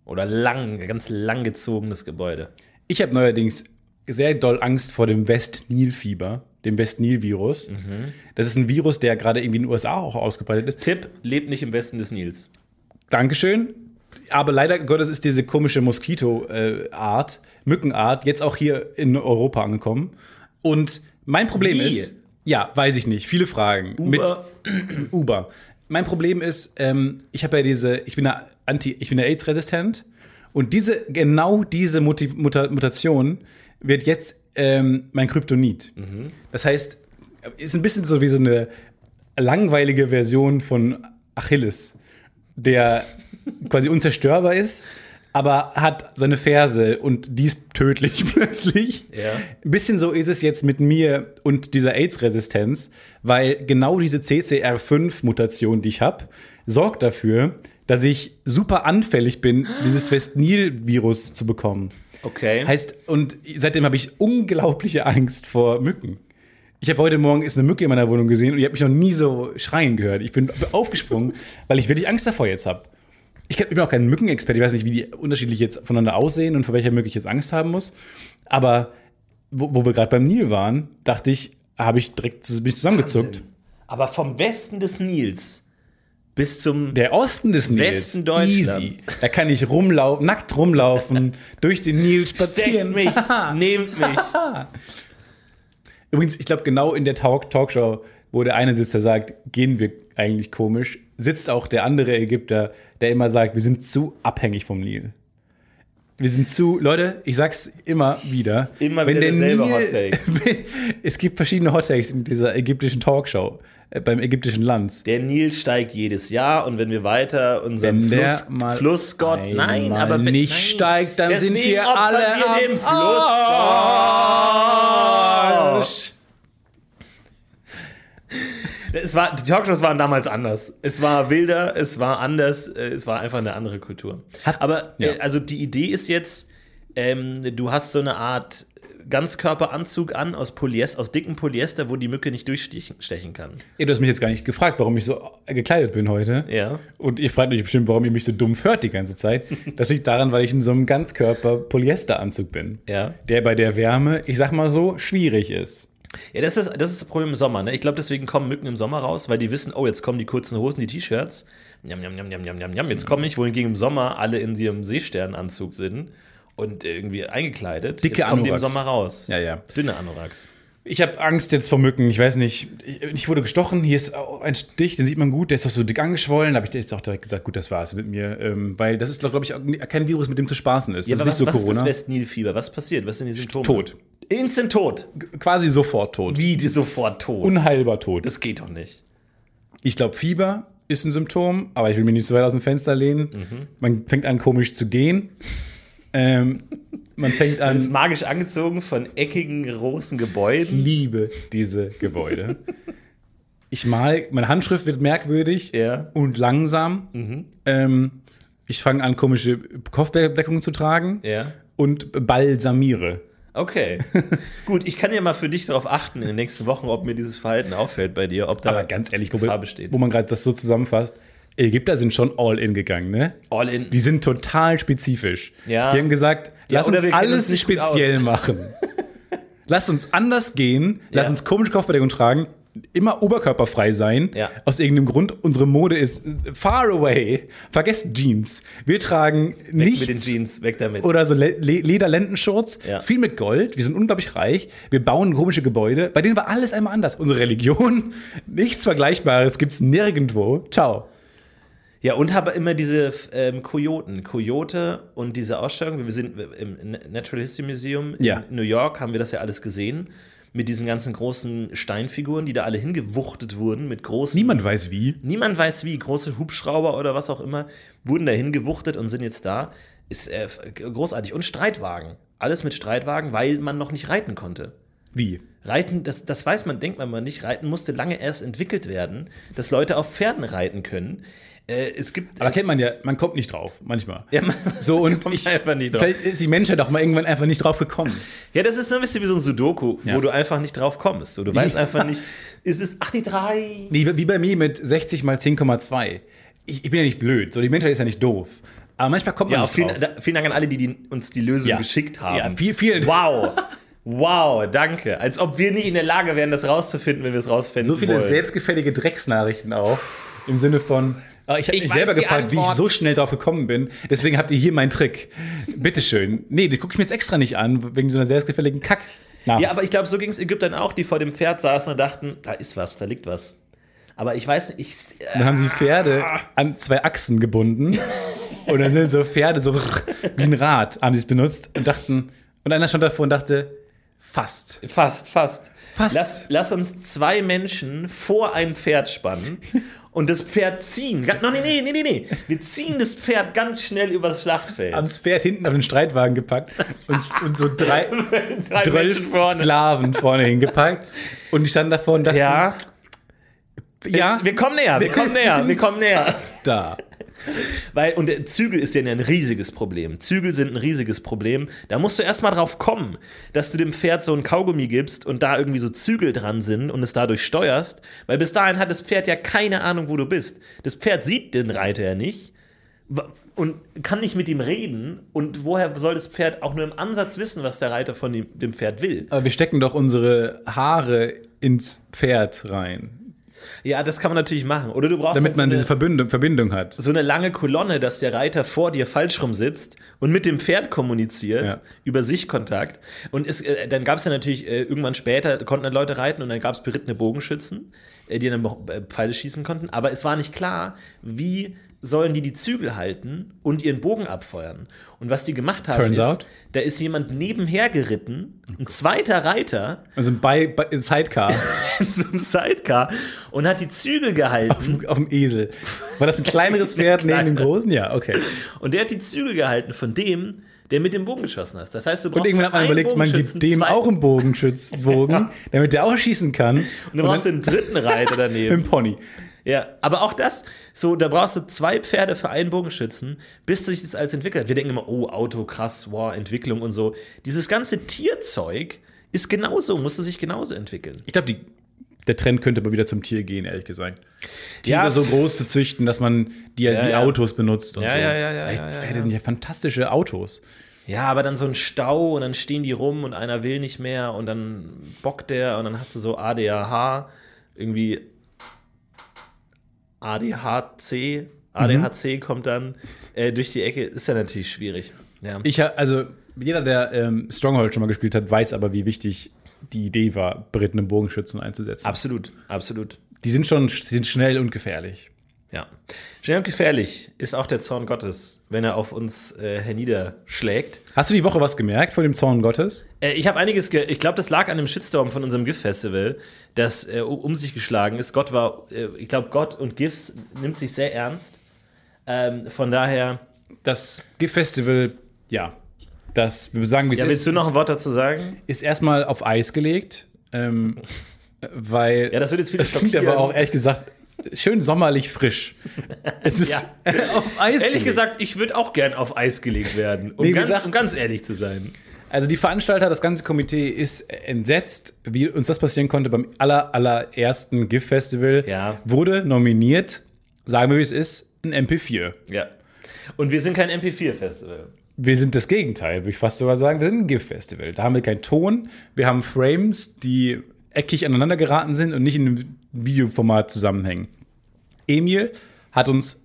Oder lang, ganz lang gezogenes Gebäude. ich habe neuerdings sehr doll Angst vor dem West-Nil-Fieber, dem West-Nil-Virus. Mhm. Das ist ein Virus, der gerade irgendwie in den USA auch ausgebreitet ist. Tipp, lebt nicht im Westen des Nils. Dankeschön. Aber leider Gottes ist diese komische Moskito-Art, Mückenart, jetzt auch hier in Europa angekommen. Und mein Problem Wie? ist, ja, weiß ich nicht, viele Fragen. Uber. Mit Uber. Mein Problem ist, ähm, ich habe ja diese, ich bin ja anti, ich bin ja AIDS-resistent und diese, genau diese Muti Muta Mutation wird jetzt ähm, mein Kryptonit. Das heißt, ist ein bisschen so wie so eine langweilige Version von Achilles, der quasi unzerstörbar ist, aber hat seine Ferse und die ist tödlich plötzlich. Ja. Ein bisschen so ist es jetzt mit mir und dieser AIDS-Resistenz, weil genau diese CCR5-Mutation, die ich habe, sorgt dafür, dass ich super anfällig bin, dieses West-Nil-Virus zu bekommen. Okay. Heißt, und seitdem habe ich unglaubliche Angst vor Mücken. Ich habe heute Morgen ist eine Mücke in meiner Wohnung gesehen und ich habe mich noch nie so schreien gehört. Ich bin aufgesprungen, weil ich wirklich Angst davor jetzt habe. Ich bin auch kein Mückenexperte, ich weiß nicht, wie die unterschiedlich jetzt voneinander aussehen und vor welcher Mücke ich jetzt Angst haben muss. Aber wo, wo wir gerade beim Nil waren, dachte ich, habe ich direkt zu- bin ich zusammengezuckt. Wahnsinn. Aber vom Westen des Nils bis zum Der Osten des Nils, Westen Deutschland. easy. Da kann ich rumlaufen, nackt rumlaufen, durch den Nil Deckt spazieren. mich, nehmt mich. Übrigens, ich glaube, genau in der Talk Talkshow, wo der eine sitzt, der sagt, gehen wir eigentlich komisch, sitzt auch der andere Ägypter, der immer sagt, wir sind zu abhängig vom Nil. Wir sind zu, Leute, ich sag's immer wieder. Immer wieder derselbe Hot Take. es gibt verschiedene Hot Takes in dieser ägyptischen Talkshow, beim ägyptischen Land. Der Nil steigt jedes Jahr und wenn wir weiter der Fluss, Flussgott, nein, aber wenn, nicht nein. steigt, dann sind wir alle wir dem Flussgott. Es war, die Talkshows waren damals anders. Es war wilder, es war anders, äh, es war einfach eine andere Kultur. Aber ja. äh, also die Idee ist jetzt, ähm, du hast so eine Art Ganzkörperanzug an aus Polyester, aus dicken Polyester, wo die Mücke nicht durchstechen stechen kann. Ja, du hast mich jetzt gar nicht gefragt, warum ich so gekleidet bin heute. Ja. Und ihr fragt euch bestimmt, warum ihr mich so dumm hört die ganze Zeit. Das liegt daran, weil ich in so einem Ganzkörper-Polyesteranzug bin. Ja. Der bei der Wärme, ich sag mal so, schwierig ist. Ja, das ist das, ist das Problem im Sommer. Ne? Ich glaube, deswegen kommen Mücken im Sommer raus, weil die wissen, oh, jetzt kommen die kurzen Hosen, die T-Shirts. Njam, njam, njam, njam, njam, njam. Jetzt komme ich, wohingegen im Sommer alle in ihrem Seesternanzug sind und irgendwie eingekleidet. Dicke jetzt kommen die im Anoraks. Sommer raus. Ja, ja. Dünne Anoraks. Ich habe Angst jetzt vor Mücken. Ich weiß nicht. Ich, ich wurde gestochen. Hier ist ein Stich, den sieht man gut. Der ist doch so dick angeschwollen. Da habe ich jetzt auch direkt gesagt, gut, das war's mit mir. Ähm, weil das ist, glaube ich, kein Virus, mit dem zu spaßen ist. Ja, das aber ist was, nicht was so ist das Corona. Westnilfieber? Was passiert? Was sind die Symptome? Tot. Instant tot. Quasi sofort tot. Wie die sofort tot? Unheilbar tot. das geht doch nicht. Ich glaube, Fieber, ist ein Symptom, aber ich will mich nicht so weit aus dem Fenster lehnen. Mhm. Man fängt an, komisch zu gehen. Ähm, man fängt Man ist an, magisch angezogen von eckigen, großen ich Gebäuden. liebe diese Gebäude. Ich mal, meine Handschrift wird merkwürdig Ja. und langsam. Ähm, ich fange an, komische Kopfbedeckungen zu tragen Ja. und balsamiere. Okay. Gut, ich kann ja mal für dich darauf achten in den nächsten Wochen, ob mir dieses Verhalten auffällt bei dir, ob da Aber ganz ehrlich, wo, Gefahr besteht. wo man gerade das so zusammenfasst, Ägypter sind schon all in gegangen, ne? All in. Die sind total spezifisch. Ja. Die haben gesagt, Ja, lass oder uns alles uns speziell machen. lass uns anders gehen, lass Ja. uns komische Kopfbedeckung tragen, immer oberkörperfrei sein. Ja. Aus irgendeinem Grund, unsere Mode ist far away. Vergesst Jeans. Wir tragen Weg nichts mit den Jeans, weg damit. oder so Le Lederlendenschurz, Ja. viel mit Gold. Wir sind unglaublich reich. Wir bauen komische Gebäude. Bei denen war alles einmal anders. Unsere Religion, nichts Vergleichbares gibt's nirgendwo. Ciao. Ja, und habe immer diese ähm, Kojoten. Kojote und diese Ausstellung. Wir sind im Natural History Museum in Ja. New York, haben wir das ja alles gesehen. Mit diesen ganzen großen Steinfiguren, die da alle hingewuchtet wurden, mit großen. Niemand weiß wie. Niemand weiß wie, große Hubschrauber oder was auch immer, wurden da hingewuchtet und sind jetzt da. Ist äh, großartig. Und Streitwagen. Alles mit Streitwagen, weil man noch nicht reiten konnte. Wie? Reiten, das, das weiß man, denkt man mal nicht. Reiten musste lange erst entwickelt werden, dass Leute auf Pferden reiten können. Äh, es gibt. Aber kennt man ja, man kommt nicht drauf, manchmal. ja, man, So und kommt ich, einfach nicht drauf. vielleicht ist die Menschheit auch mal irgendwann einfach nicht drauf gekommen. ja, das ist so ein bisschen wie so ein Sudoku, Ja. wo du einfach nicht drauf kommst. So, du weißt einfach nicht, ist es, ach, die drei. Nee, wie bei mir mit 60 mal 10,2. Ich, ich bin ja nicht blöd, so die Menschheit ist ja nicht doof. Aber manchmal kommt man Ja, auch nicht vielen, drauf. da, vielen Dank an alle, die, die uns die Lösung Ja. geschickt haben. Ja, viel, vielen Wow. Wow, danke. Als ob wir nicht in der Lage wären, das rauszufinden, wenn wir es rausfinden So viele wollen. selbstgefällige Drecksnachrichten auch. Im Sinne von, ich habe Ich mich weiß selber gefragt, wie ich Antwort. so schnell drauf gekommen bin. Deswegen habt ihr hier meinen Trick. Bitteschön. Nee, den gucke ich mir jetzt extra nicht an, wegen so einer selbstgefälligen Kack. Ja, aber ich glaube, so ging es Ägyptern auch, die vor dem Pferd saßen und dachten, da ist was, da liegt was. Aber ich weiß nicht, ich, Dann haben sie Pferde an zwei Achsen gebunden. und dann sind so Pferde so wie ein Rad, haben sie es benutzt und dachten, und einer stand davor und dachte, fast. Fast, fast. Fast. Lass, lass uns zwei Menschen vor ein Pferd spannen und das Pferd ziehen. No, nee, nee, nee, nee, nee. Wir ziehen das Pferd ganz schnell übers Schlachtfeld. Haben das Pferd hinten auf den Streitwagen gepackt und, und so drei, Drei vorne. Sklaven vorne hingepackt. Und die standen davor und dachten, Ja, ja, es, wir kommen näher, wir kommen näher, wir kommen näher. da. Weil, und der Zügel ist ja ein riesiges Problem. Zügel sind ein riesiges Problem. Da musst du erstmal drauf kommen, dass du dem Pferd so ein Kaugummi gibst und da irgendwie so Zügel dran sind und es dadurch steuerst. Weil bis dahin hat das Pferd ja keine Ahnung, wo du bist. Das Pferd sieht den Reiter ja nicht und kann nicht mit ihm reden. Und woher soll das Pferd auch nur im Ansatz wissen, was der Reiter von dem Pferd will? Aber wir stecken doch unsere Haare ins Pferd rein, Ja, das kann man natürlich machen. Oder du brauchst damit halt so man eine- diese Verbindung, Verbindung hat. so eine lange Kolonne, dass der Reiter vor dir falsch rum sitzt und mit dem Pferd kommuniziert, Ja. über Sichtkontakt. Und es, äh, dann gab es ja natürlich äh, irgendwann später, konnten dann Leute reiten und dann gab es berittene Bogenschützen, äh, die dann äh, Pfeile schießen konnten. Aber es war nicht klar, wie sollen die die Zügel halten und ihren Bogen abfeuern. Und was die gemacht haben, Turns ist, out. da ist jemand nebenher geritten, ein zweiter Reiter Also bei, bei Sidecar in so einem Sidecar und hat die Zügel gehalten. auf dem Esel. War das ein kleineres Pferd neben dem großen? Ja, okay. Und der hat die Zügel gehalten von dem, der mit dem Bogen geschossen hat. Das heißt, du brauchst Und irgendwann hat man einen überlegt, man gibt dem auch einen Bogenschützbogen, damit der auch schießen kann. Und du brauchst den dritten Reiter Im daneben. Pony. Ja, aber auch das, so, da brauchst du zwei Pferde für einen Bogenschützen, bis sich das alles entwickelt hat. Wir denken immer, oh, Auto, krass, wow, Entwicklung und so. Dieses ganze Tierzeug ist genauso, musste sich genauso entwickeln. Ich glaube, der Trend könnte aber wieder zum Tier gehen, ehrlich gesagt. Tiere Ja, so groß zu züchten, dass man die Ja, wie ja. Autos benutzt und Ja, so. ja, ja, ja, ja, Pferde sind ja fantastische Autos. Ja, aber dann so ein Stau und dann stehen die rum und einer will nicht mehr und dann bockt der und dann hast du so ADAH, irgendwie ADHC, ADHC kommt dann äh, durch die Ecke, ist ja natürlich schwierig. Ja. Ich also jeder, der ähm, Stronghold schon mal gespielt hat, weiß aber, wie wichtig die Idee war, berittene Bogenschützen einzusetzen. absolut, absolut. Die sind schon die sind schnell und gefährlich. Ja. Schnell und gefährlich ist auch der Zorn Gottes, wenn er auf uns äh, herniederschlägt. Hast du die Woche was gemerkt von dem Zorn Gottes? Äh, ich habe einiges, ge ich glaube, das lag an dem Shitstorm von unserem GIF-Festival, das äh, um sich geschlagen ist. Gott war, äh, ich glaube, Gott und GIFs nimmt sich sehr ernst. Ähm, von daher. Das GIF-Festival, ja, das, wir sagen, wie es Ja, ist, willst du noch ein Wort dazu sagen? ist erstmal auf Eis gelegt, ähm, weil Ja, das wird jetzt vieles das klingt aber auch ehrlich gesagt schön sommerlich frisch. Es ist Ja. auf Eis Ehrlich gelegt. gesagt, ich würde auch gern auf Eis gelegt werden, um, Nee, ganz, gesagt- um ganz ehrlich zu sein. Also die Veranstalter, das ganze Komitee ist entsetzt, wie uns das passieren konnte beim aller, allerersten GIF-Festival. Ja. Wurde nominiert, sagen wir wie es ist, ein MP4. Ja. Und wir sind kein MP4-Festival. Wir sind das Gegenteil, würde ich fast sogar sagen. Wir sind ein GIF-Festival. Da haben wir keinen Ton, wir haben Frames, die eckig aneinander geraten sind und nicht in einem Videoformat zusammenhängen. Emil hat uns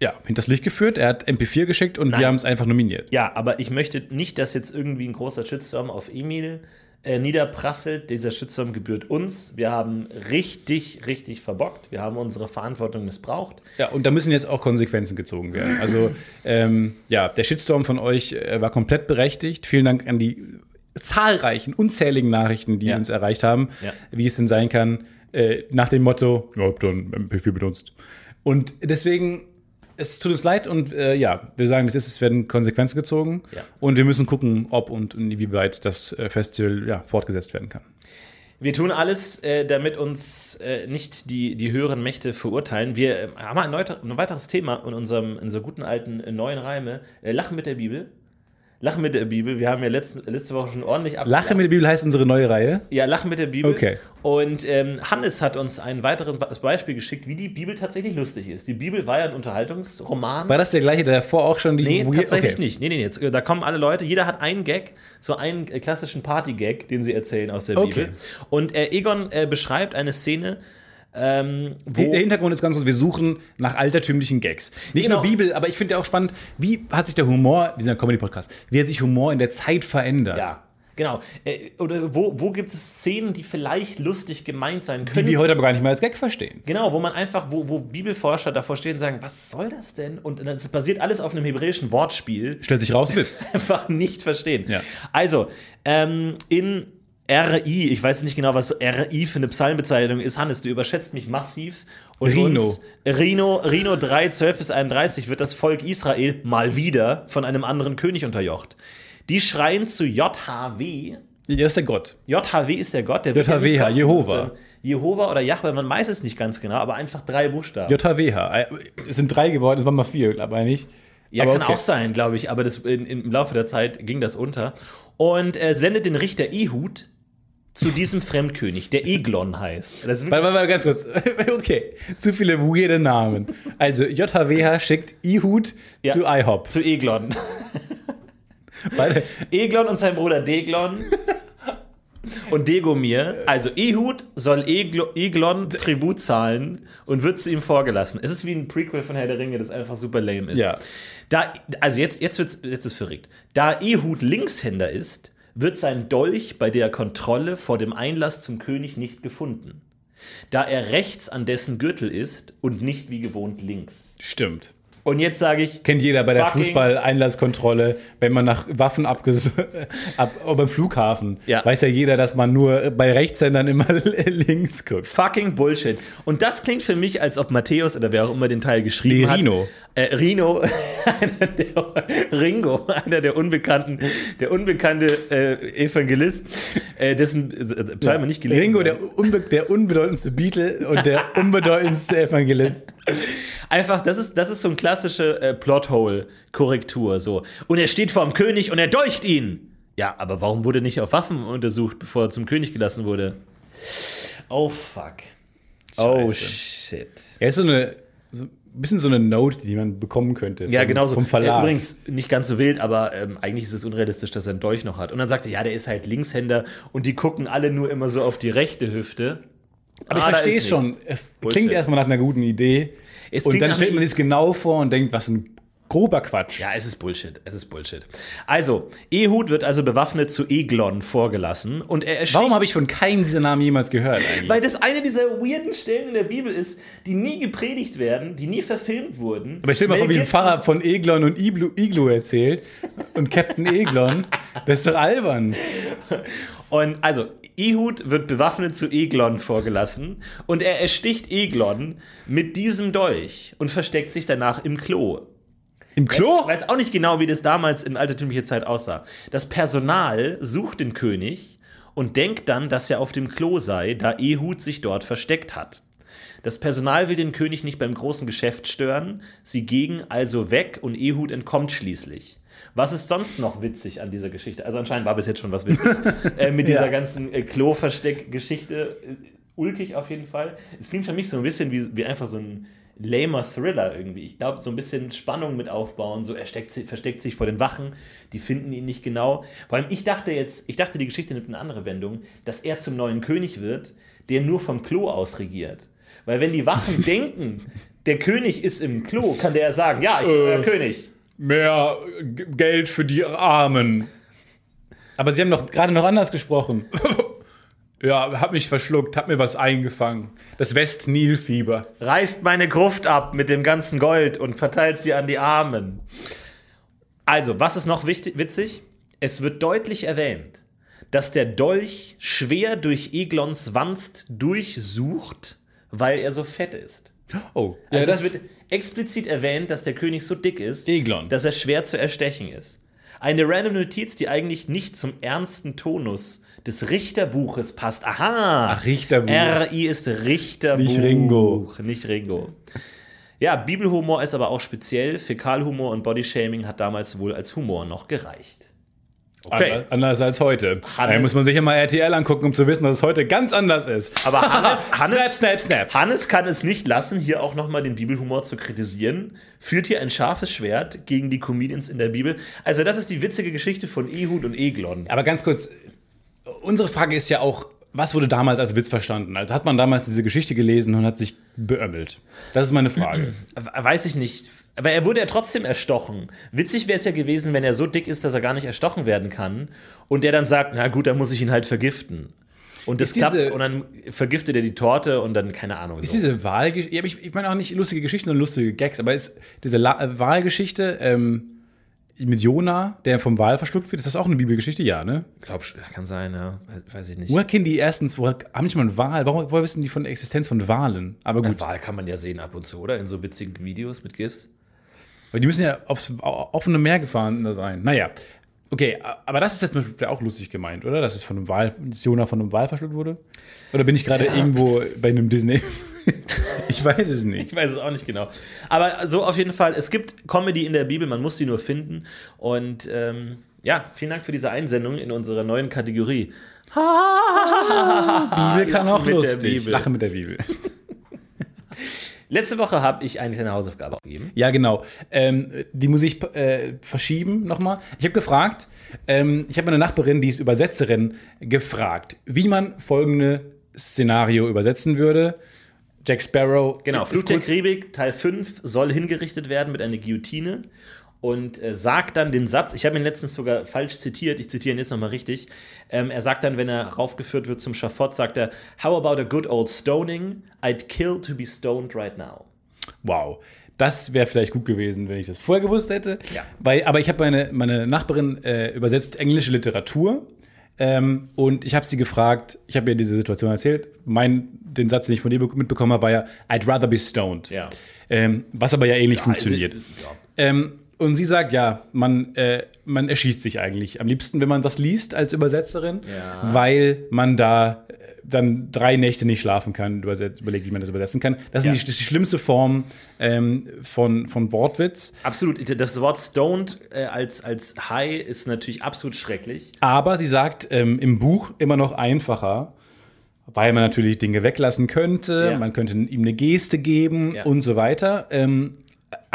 ja, hinters Licht geführt, er hat MP4 geschickt und Nein. wir haben es einfach nominiert. Ja, aber ich möchte nicht, dass jetzt irgendwie ein großer Shitstorm auf Emil äh, niederprasselt. Dieser Shitstorm gebührt uns. Wir haben richtig, richtig verbockt. Wir haben unsere Verantwortung missbraucht. Ja, und da müssen jetzt auch Konsequenzen gezogen werden. Also, ähm, ja, der Shitstorm von euch äh, war komplett berechtigt. Vielen Dank an die zahlreichen, unzähligen Nachrichten, die Ja. uns erreicht haben, Ja. wie es denn sein kann, äh, nach dem Motto, ja, habt ihr ein MP4 benutzt. Und deswegen, es tut uns leid und äh, ja, wir sagen, wie es ist, es werden Konsequenzen gezogen Ja. und wir müssen gucken, ob und inwieweit das äh, Festival ja, fortgesetzt werden kann. Wir tun alles, äh, damit uns äh, nicht die, die höheren Mächte verurteilen. Wir äh, haben ein, neuter, ein weiteres Thema in unserem in unserer guten alten äh, neuen Reime. Lachen mit der Bibel. Lachen mit der Bibel. Wir haben ja letzte, letzte Woche schon ordentlich ab. Lache mit der Bibel heißt unsere neue Reihe. Ja, Lachen mit der Bibel. Okay. Und ähm, Hannes hat uns ein weiteres Be- Beispiel geschickt, wie die Bibel tatsächlich lustig ist. Die Bibel war ja ein Unterhaltungsroman. War das der gleiche, der davor auch schon die Nee, Weird- tatsächlich okay. nicht. Nee, nee, jetzt, äh, da kommen alle Leute, jeder hat einen Gag, so einen äh, klassischen Party-Gag, den sie erzählen aus der Okay. Bibel. Und äh, Egon äh, beschreibt eine Szene, ähm. Der Hintergrund ist ganz kurz, wir suchen nach altertümlichen Gags. Nicht Genau. nur Bibel, aber ich finde ja auch spannend, wie hat sich der Humor, wir sind ein Comedy-Podcast, wie hat sich Humor in der Zeit verändert? ja, genau. Äh, oder wo, wo gibt es Szenen, die vielleicht lustig gemeint sein Die können? wir heute aber gar nicht mehr als Gag verstehen. Genau, wo man einfach, wo, wo Bibelforscher davor stehen und sagen, was soll das denn? Und das basiert alles auf einem hebräischen Wortspiel. Stellt sich raus, Witz. einfach nicht verstehen. Ja. Also, ähm, in RI, ich weiß nicht genau, was RI für eine Psalmbezeichnung ist. Hannes, du überschätzt mich massiv. Und Rino. Uns, Rino, Rino 3, 12 bis 31 wird das Volk Israel mal wieder von einem anderen König unterjocht. Die schreien zu JHW. Der ist der Gott. JHW ist der Gott, der JHWH, Jehova. Jehova oder Jahwe, man weiß es nicht ganz genau, aber einfach drei Buchstaben. JHWH. Äh, Es sind drei geworden, es waren mal vier, glaube ich nicht. Ja, aber kann okay. auch sein, glaube ich, aber das, in, im Laufe der Zeit ging das unter. Und er sendet den Richter Ehud zu diesem Fremdkönig, der Eglon heißt. Das Warte, warte, warte, ganz kurz. Okay, zu viele weirde Namen. Also, JHWH schickt Ihud Ja. zu IHOP. zu Eglon. Warte, Eglon und sein Bruder Deglon und Degomir. Also Ehud soll Eglo, Eglon Tribut zahlen und wird zu ihm vorgelassen. Es ist wie ein Prequel von Herr der Ringe, das einfach super lame ist. Ja. Da, also jetzt, jetzt, wird's, jetzt ist verrückt. Da Ehud Linkshänder ist, wird sein Dolch bei der Kontrolle vor dem Einlass zum König nicht gefunden. Da er rechts an dessen Gürtel ist und nicht wie gewohnt links. Stimmt. Und jetzt sage ich, Kennt jeder bei der Fußball-Einlasskontrolle, wenn man nach Waffen abges ab, beim Flughafen, Ja. weiß ja jeder, dass man nur bei Rechtshändern immer links guckt. Fucking Bullshit. Und das klingt für mich, als ob Matthäus oder wer auch immer den Teil geschrieben Nee, hat. Rino. Äh, Rino, einer der, Ringo, einer der unbekannten, der unbekannte äh, Evangelist, äh, dessen äh, Psalme nicht gelesen Ringo, werden. der, unbe der unbedeutendste Beatle und der unbedeutendste Evangelist. Einfach, das ist, das ist so eine klassische äh, Plothole-Korrektur. So. Und er steht vor dem König und er dolcht ihn. Ja, aber warum wurde nicht auf Waffen untersucht, bevor er zum König gelassen wurde? Oh fuck. Oh Scheiße. shit. Er ist so eine, ein bisschen so eine Note, die man bekommen könnte. Ja, vom, genau so. Vom Verlag. Übrigens nicht ganz so wild, aber ähm, eigentlich ist es unrealistisch, dass er einen Dolch noch hat. Und dann sagt er, ja, der ist halt Linkshänder und die gucken alle nur immer so auf die rechte Hüfte. Aber ich Ah, da verstehe es schon. Es Bullshit. klingt erstmal nach einer guten Idee. Es und dann stellt man sich genau vor und denkt, was ein grober Quatsch. Ja, es ist Bullshit. Es ist Bullshit. Also, Ehud wird also bewaffnet zu Eglon vorgelassen und er ersticht. Warum habe ich von keinem dieser Namen jemals gehört eigentlich? Weil das eine dieser weirden Stellen in der Bibel ist, die nie gepredigt werden, die nie verfilmt wurden. Aber stell dir mal vor, wie ein Pfarrer von Eglon und Iglu, Iglu erzählt und Captain Eglon. Das ist doch albern. Und also, Ehud wird bewaffnet zu Eglon vorgelassen und er ersticht Eglon mit diesem Dolch und versteckt sich danach im Klo. Im Klo? Ich weiß auch nicht genau, wie das damals in altertümlicher Zeit aussah. Das Personal sucht den König und denkt dann, dass er auf dem Klo sei, da Ehud sich dort versteckt hat. Das Personal will den König nicht beim großen Geschäft stören, sie gehen also weg und Ehud entkommt schließlich. Was ist sonst noch witzig an dieser Geschichte? Also anscheinend war bis jetzt schon was witzig. äh, mit dieser Ja. ganzen äh, Klo-Versteck-Geschichte. Äh, ulkig auf jeden Fall. Es klingt für mich so ein bisschen wie, wie einfach so ein lamer Thriller irgendwie. Ich glaube, so ein bisschen Spannung mit aufbauen. So, er steckt, sich- versteckt sich vor den Wachen, die finden ihn nicht genau. Vor allem, ich dachte jetzt, ich dachte, die Geschichte nimmt eine andere Wendung, dass er zum neuen König wird, der nur vom Klo aus regiert. Weil wenn die Wachen denken, der König ist im Klo, kann der ja sagen, ja, ich bin Äh. der König. Mehr Geld für die Armen. Aber sie haben doch gerade noch anders gesprochen. ja, hab mich verschluckt, hab mir was eingefangen. Das West-Nil-Fieber. reißt meine Gruft ab mit dem ganzen Gold und verteilt sie an die Armen. Also, was ist noch wichtig, witzig? Es wird deutlich erwähnt, dass der Dolch schwer durch Eglons Wanst durchsucht, weil er so fett ist. Oh, ja, Also das es wird explizit erwähnt, dass der König so dick ist, Eglon. dass er schwer zu erstechen ist. Eine random Notiz, die eigentlich nicht zum ernsten Tonus des Richterbuches passt. Aha! Ach, Richterbuch. RI ist Richterbuch. Ist nicht Ringo. Nicht Ringo. Ja, Bibelhumor ist aber auch speziell. Fäkalhumor und Bodyshaming hat damals wohl als Humor noch gereicht. Okay. Anders- als heute. Hannes- Da muss man sich ja mal RTL angucken, um zu wissen, dass es heute ganz anders ist. Aber Hannes, Hannes, snap, snap, snap. Hannes kann es nicht lassen, hier auch nochmal den Bibelhumor zu kritisieren. Führt hier ein scharfes Schwert gegen die Comedians in der Bibel. Also, das ist die witzige Geschichte von Ehud und Eglon. Aber ganz kurz, unsere Frage ist ja auch, was wurde damals als Witz verstanden? Also hat man damals diese Geschichte gelesen und hat sich beömmelt? Das ist meine Frage. Weiß ich nicht. Aber er wurde ja trotzdem erstochen. Witzig wäre es ja gewesen, wenn er so dick ist, dass er gar nicht erstochen werden kann. Und der dann sagt, na gut, dann muss ich ihn halt vergiften. Und das diese- klappt und dann vergiftet er die Torte und dann, keine Ahnung. Ist So. diese Wahlgeschichte, ja, ich, ich meine auch nicht lustige Geschichten, sondern lustige Gags, aber ist diese La Wahlgeschichte ähm, mit Jona, der vom Wal verschluckt wird, ist das auch eine Bibelgeschichte? Ja, ne? Glaub, kann sein, ja. Weiß, weiß ich nicht. Woher kennen die erstens, woher haben nicht mal einen Wal? Warum, woher wissen die von der Existenz von Walen? Aber gut, Wahl kann man ja sehen ab und zu, oder? In so witzigen Videos mit GIFs. weil die müssen ja aufs offene Meer gefahren sein. Naja. Okay, aber das ist jetzt zum Beispiel auch lustig gemeint, oder? Dass es von einem Wal, dass Jona von einem Wal verschluckt wurde? Oder bin ich gerade irgendwo bei einem Disney? ich weiß es nicht. Ich weiß es auch nicht genau. Aber so auf jeden Fall, es gibt Comedy in der Bibel, man muss sie nur finden. Und ähm, ja, vielen Dank für diese Einsendung in unserer neuen Kategorie. Bibel kann auch lustig. Bibel. Lachen mit der Bibel. Letzte Woche habe ich eine kleine Hausaufgabe gegeben. Ja, genau. Ähm, die muss ich äh, verschieben nochmal. Ich habe gefragt, ähm, ich habe meine Nachbarin, die ist Übersetzerin, gefragt, wie man folgende Szenario übersetzen würde. Jack Sparrow. Genau, Flut der Karibik, Teil 5, soll hingerichtet werden mit einer Guillotine und äh, sagt dann den Satz, ich habe ihn letztens sogar falsch zitiert, ich zitiere ihn jetzt nochmal richtig. Ähm, er sagt dann, wenn er raufgeführt wird zum Schafott, sagt er, How about a good old stoning? I'd kill to be stoned right now. Wow. Das wäre vielleicht gut gewesen, wenn ich das vorher gewusst hätte. Ja. Weil, aber ich habe meine, meine Nachbarin äh, übersetzt englische Literatur. Ähm, und ich habe sie gefragt, ich habe ihr diese Situation erzählt. Mein, den Satz, den ich von dir be- mitbekommen habe, war ja, I'd rather be stoned. Ja. Ähm, was aber ja ähnlich funktioniert. Also, ja. Ähm, und sie sagt, ja, man, äh, man erschießt sich eigentlich am liebsten, wenn man das liest als Übersetzerin, Ja. weil man da äh, dann drei Nächte nicht schlafen kann, überlegt, wie man das übersetzen kann. Das, Ja. sind die, ist die schlimmste Form ähm, von, von Wortwitz. Absolut, das Wort stoned äh, als, als High ist natürlich absolut schrecklich. Aber sie sagt, ähm, im Buch immer noch einfacher, weil man natürlich Dinge weglassen könnte, Ja. man könnte ihm eine Geste geben und so weiter. Ähm,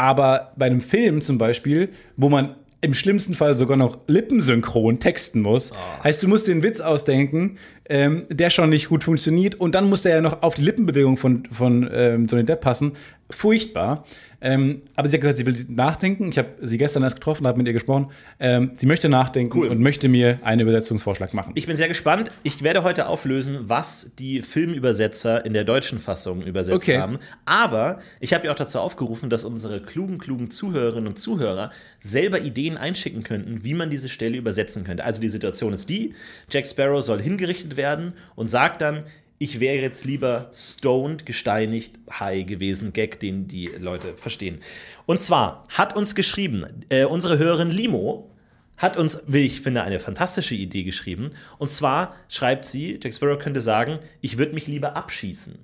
aber bei einem Film zum Beispiel, wo man im schlimmsten Fall sogar noch lippensynchron texten muss, Ah. heißt, du musst einen Witz ausdenken, ähm, der schon nicht gut funktioniert und dann muss der ja noch auf die Lippenbewegung von, von ähm, Johnny Depp passen. furchtbar. Ähm, aber sie hat gesagt, sie will nachdenken. Ich habe sie gestern erst getroffen, habe mit ihr gesprochen. Ähm, sie möchte nachdenken Cool. und möchte mir einen Übersetzungsvorschlag machen. Ich bin sehr gespannt. Ich werde heute auflösen, was die Filmübersetzer in der deutschen Fassung übersetzt Okay. haben. Aber ich habe ja auch dazu aufgerufen, dass unsere klugen, klugen Zuhörerinnen und Zuhörer selber Ideen einschicken könnten, wie man diese Stelle übersetzen könnte. Also die Situation ist die, Jack Sparrow soll hingerichtet werden und sagt dann, ich wäre jetzt lieber stoned, gesteinigt, high gewesen. Gag, den die Leute verstehen. Und zwar hat uns geschrieben, äh, unsere Hörerin Limo, hat uns, wie ich finde, eine fantastische Idee geschrieben. Und zwar schreibt sie, Jack Sparrow könnte sagen, ich würde mich lieber abschießen.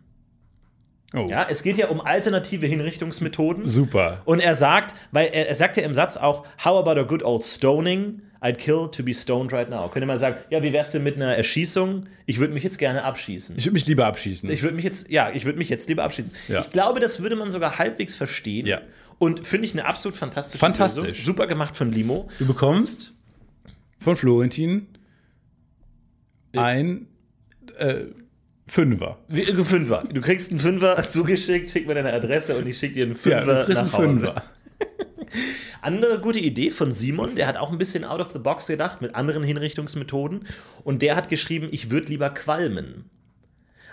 oh, Ja, es geht ja um alternative Hinrichtungsmethoden. super. Und er sagt, weil er, er sagt ja im Satz auch, how about a good old stoning? I'd kill to be stoned right now. Könnte man sagen, ja, wie wär's denn mit einer Erschießung? Ich würde mich jetzt gerne abschießen. Ich würde mich lieber abschießen. Ich würde mich jetzt, ja, ich würde mich jetzt lieber abschießen. Ja. Ich glaube, das würde man sogar halbwegs verstehen. Ja. Und finde ich eine absolut fantastische Fantastisch. Lösung. Super gemacht von Limo. du bekommst von Florentin ein äh, Fünfer. Wie- äh, Fünfer. Du kriegst einen Fünfer zugeschickt, schick mir deine Adresse und ich schicke dir einen Ja, Fünfer du kriegst nach einen Hause. Fünfer. Andere gute Idee von Simon, der hat auch ein bisschen out of the box gedacht mit anderen Hinrichtungsmethoden und der hat geschrieben, ich würde lieber qualmen.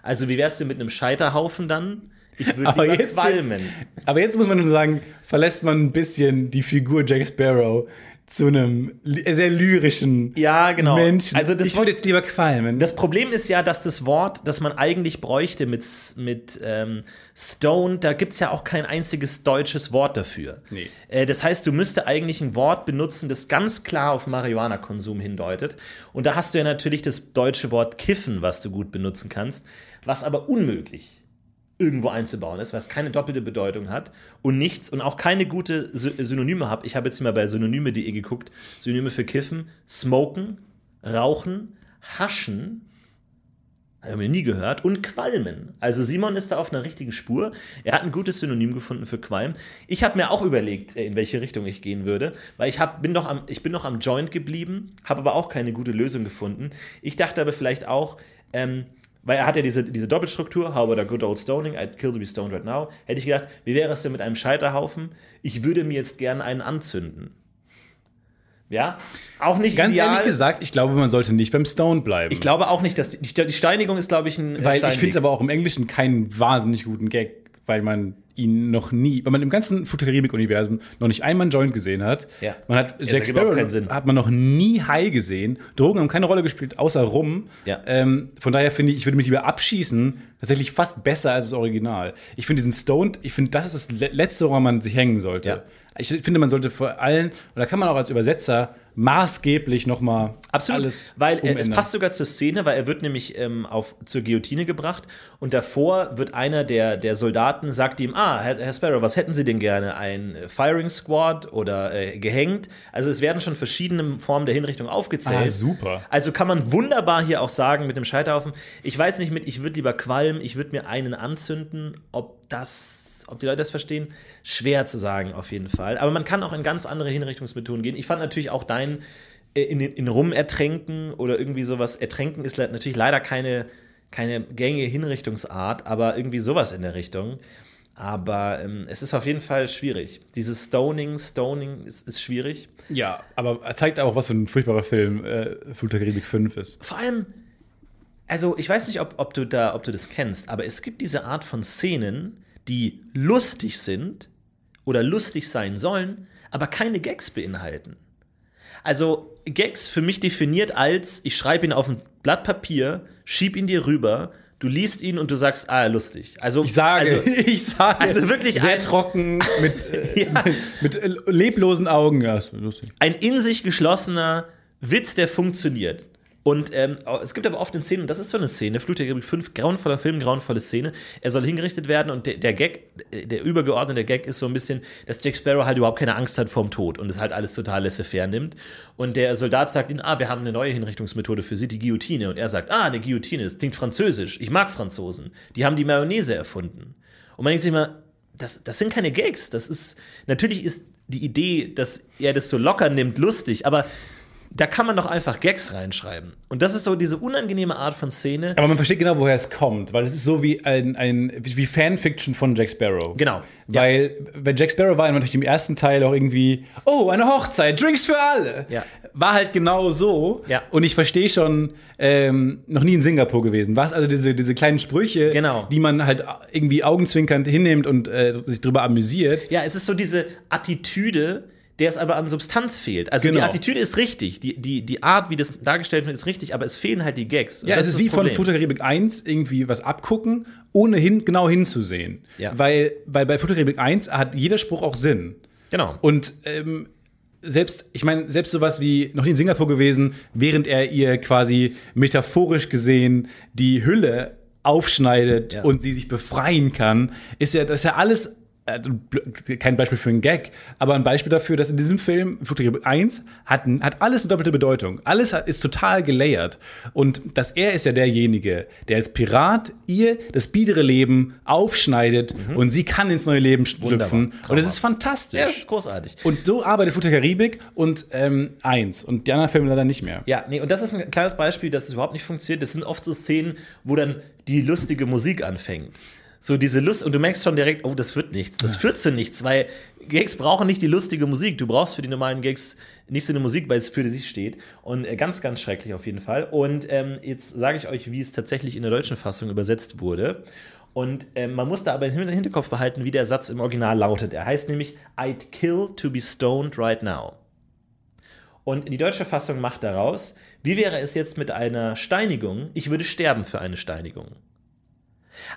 Also wie wär's denn mit einem Scheiterhaufen dann? Ich würde lieber jetzt, qualmen. aber jetzt muss man nur sagen, verlässt man ein bisschen die Figur Jack Sparrow zu einem li- sehr lyrischen Ja, genau. Menschen. Also das ich würde jetzt lieber qualmen. Das Problem ist ja, dass das Wort, das man eigentlich bräuchte mit, mit ähm, Stone, da gibt es ja auch kein einziges deutsches Wort dafür. Nee. Äh, das heißt, du müsste eigentlich ein Wort benutzen, das ganz klar auf Marihuana-Konsum hindeutet. Und da hast du ja natürlich das deutsche Wort kiffen, was du gut benutzen kannst, was aber unmöglich irgendwo einzubauen ist, was keine doppelte Bedeutung hat und nichts und auch keine gute Sy Synonyme hat. Ich habe jetzt mal bei synonyme.de geguckt. Synonyme für kiffen, smoken, rauchen, haschen, haben wir nie gehört, und Qualmen. Also Simon ist da auf einer richtigen Spur. Er hat ein gutes Synonym gefunden für Qualm. Ich habe mir auch überlegt, äh, in welche Richtung ich gehen würde, weil ich, hab, bin, noch am, ich bin noch am Joint geblieben, habe aber auch keine gute Lösung gefunden. Ich dachte aber vielleicht auch, ähm, weil er hat ja diese, diese Doppelstruktur, how about a good old stoning, I'd kill to be stoned right now, hätte ich gedacht, wie wäre es denn mit einem Scheiterhaufen? Ich würde mir jetzt gerne einen anzünden. Ja, auch nicht Ganz ideal. ehrlich gesagt, ich glaube, man sollte nicht beim Stone bleiben. Ich glaube auch nicht, dass die, die Steinigung ist, glaube ich, ein äh, weil ich Steinweg. finde es aber auch im Englischen keinen wahnsinnig guten Gag, weil man ihn noch nie, weil man im ganzen Futuribik-Universum noch nicht einmal einen Joint gesehen hat. Ja. Man hat Das Jack Sparrow hat man noch nie High gesehen. Drogen haben keine Rolle gespielt, außer Rum. Ja. Ähm, von daher finde ich, ich würde mich lieber abschießen, tatsächlich fast besser als das Original. Ich finde diesen Stoned, ich finde, das ist das Le- Letzte, woran man sich hängen sollte. Ich finde, man sollte vor allen, und da kann man auch als Übersetzer maßgeblich noch mal Absolut, alles weil äh, es umändern. passt sogar zur Szene, weil er wird nämlich ähm, auf, zur Guillotine gebracht und davor wird einer der, der Soldaten, sagt ihm, ah, Herr, Herr Sparrow, was hätten Sie denn gerne? Ein äh, Firing Squad oder äh, gehängt? Also es werden schon verschiedene Formen der Hinrichtung aufgezählt. Ah, super. Also kann man wunderbar hier auch sagen mit dem Scheiterhaufen, ich weiß nicht mit, ich würde lieber qualmen, ich würde mir einen anzünden, ob das, ob die Leute das verstehen, schwer zu sagen auf jeden Fall. Aber man kann auch in ganz andere Hinrichtungsmethoden gehen. Ich fand natürlich auch dein äh, in, in Rum ertränken oder irgendwie sowas. Ertränken ist natürlich leider keine, keine gängige Hinrichtungsart, aber irgendwie sowas in der Richtung. Aber ähm, es ist auf jeden Fall schwierig. Dieses Stoning, Stoning ist, ist schwierig. Ja, aber er zeigt auch, was für ein furchtbarer Film äh, Flut der Karibik 5 ist. Vor allem, also ich weiß nicht, ob, ob, du da, ob du das kennst, aber es gibt diese Art von Szenen, die lustig sind oder lustig sein sollen, aber keine Gags beinhalten. Also Gags für mich definiert als, ich schreibe ihn auf ein Blatt Papier, schieb ihn dir rüber, du liest ihn und du sagst, ah, lustig. Also, Ich sage, also, ich sage, also wirklich sehr ein- trocken, mit, äh, Ja. mit, äh, leblosen Augen. Ja, ist lustig. ein in sich geschlossener Witz, der funktioniert. Und ähm, es gibt aber oft eine Szene, und das ist so eine Szene, Karibik 5, grauenvoller Film, grauenvolle Szene. Er soll hingerichtet werden und der, der Gag, der übergeordnete Gag ist so ein bisschen, dass Jack Sparrow halt überhaupt keine Angst hat vorm Tod und es halt alles total laissez-faire nimmt. Und der Soldat sagt ihm, ah, wir haben eine neue Hinrichtungsmethode für Sie, die Guillotine. Und er sagt, ah, eine Guillotine, das klingt französisch, ich mag Franzosen. Die haben die Mayonnaise erfunden. Und man denkt sich immer, das, das sind keine Gags. Das ist, natürlich ist die Idee, dass er das so locker nimmt, lustig, aber da kann man doch einfach Gags reinschreiben. Und das ist so diese unangenehme Art von Szene. Aber man versteht genau, woher es kommt, weil es ist so wie ein, ein wie Fanfiction von Jack Sparrow. Genau. Weil, wenn Jack Sparrow war natürlich im ersten Teil auch irgendwie, oh, eine Hochzeit, Drinks für alle. Ja. War halt genau so. Ja. Und ich verstehe schon, ähm, noch nie in Singapur gewesen. Was also diese, diese kleinen Sprüche, Genau. die man halt irgendwie augenzwinkernd hinnimmt und äh, sich drüber amüsiert. Ja, es ist so diese Attitüde, der es aber an Substanz fehlt. Also die Genau. Attitüde ist richtig, die, die, die Art, wie das dargestellt wird, ist richtig, aber es fehlen halt die Gags. Und Ja, es ist das wie von Problem. Der Karibik 1 irgendwie was abgucken, ohne hin, genau hinzusehen. Ja. Weil, weil bei Karibik 1 hat jeder Spruch auch Sinn. Genau. Und ähm, selbst, ich meine, selbst sowas wie noch nie in Singapur gewesen, während er ihr quasi metaphorisch gesehen die Hülle aufschneidet Ja. und sie sich befreien kann, ist ja, das ist ja alles kein Beispiel für einen Gag, aber ein Beispiel dafür, dass in diesem Film, Karibik 1, hat, hat alles eine doppelte Bedeutung. Alles ist total gelayert. Und dass er ist ja derjenige, der als Pirat ihr das biedere Leben aufschneidet und sie kann ins neue Leben schlüpfen. Mhm. Und es ist fantastisch. ja, das ist großartig. Und so arbeitet der Karibik und ähm, eins. Und die anderen Filme leider nicht mehr. Ja, nee, und das ist ein kleines Beispiel, dass es überhaupt nicht funktioniert. Das sind oft so Szenen, wo dann die lustige Musik anfängt. So diese Lust, und du merkst schon direkt, oh, das wird nichts. Das führt zu nichts, weil Gags brauchen nicht die lustige Musik. Du brauchst für die normalen Gags nicht so eine Musik, weil es für sich steht. Und äh, ganz, ganz schrecklich auf jeden Fall. Und ähm, jetzt sage ich euch, wie es tatsächlich in der deutschen Fassung übersetzt wurde. Und ähm, man muss da aber im Hin- Hinterkopf behalten, wie der Satz im Original lautet. Er heißt nämlich, I'd kill to be stoned right now. Und die deutsche Fassung macht daraus, wie wäre es jetzt mit einer Steinigung? Ich würde sterben für eine Steinigung.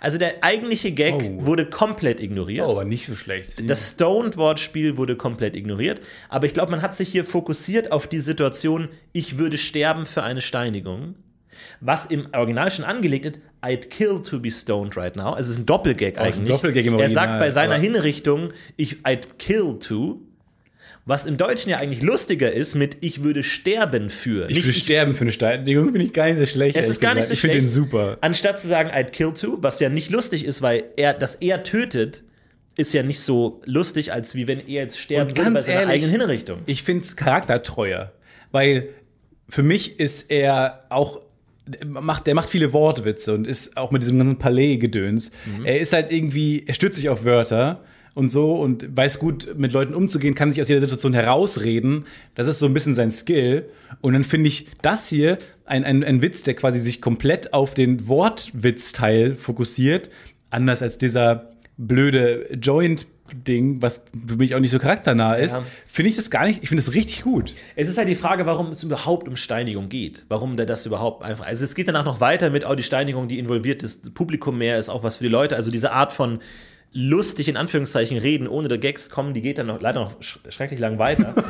Also der eigentliche Gag Oh. wurde komplett ignoriert. Oh, aber nicht so schlecht. Das Stoned-Wortspiel wurde komplett ignoriert. Aber ich glaube, man hat sich hier fokussiert auf die Situation, ich würde sterben für eine Steinigung. Was im Original schon angelegt ist, I'd kill to be stoned right now. Also es ist ein Doppelgag Oh, es ist ein eigentlich. Doppelgag im er Original, sagt bei seiner Hinrichtung, ich, I'd kill to. Was im Deutschen ja eigentlich lustiger ist mit ich würde sterben für. ich würde sterben für eine Steinigung, finde ich gar nicht so schlecht. Es ist gar nicht so Ich finde den super. Anstatt zu sagen, I'd kill to, was ja nicht lustig ist, weil er, dass er tötet, ist ja nicht so lustig, als wie wenn er jetzt sterben würde bei seiner ehrlich, eigenen Hinrichtung. Ich finde es charaktertreuer, weil für mich ist er auch macht, der macht viele Wortwitze und ist auch mit diesem ganzen Palais-Gedöns. Mhm. Er ist halt irgendwie, er stützt sich auf Wörter und so und weiß gut, mit Leuten umzugehen, kann sich aus jeder Situation herausreden. Das ist so ein bisschen sein Skill. Und dann finde ich das hier ein, ein, ein Witz, der quasi sich komplett auf den Wortwitzteil fokussiert, anders als dieser blöde Joint-Ding, was für mich auch nicht so charakternah ist, Ja. finde ich das gar nicht, ich finde das richtig gut. Es ist halt die Frage, warum es überhaupt um Steinigung geht. Warum da das überhaupt einfach. Also es geht danach noch weiter mit, oh, die Steinigung, die involviert ist, Publikum mehr, ist auch was für die Leute. Also diese Art von lustig in Anführungszeichen reden, ohne der Gags kommen, die geht dann noch, leider noch sch schrecklich lang weiter.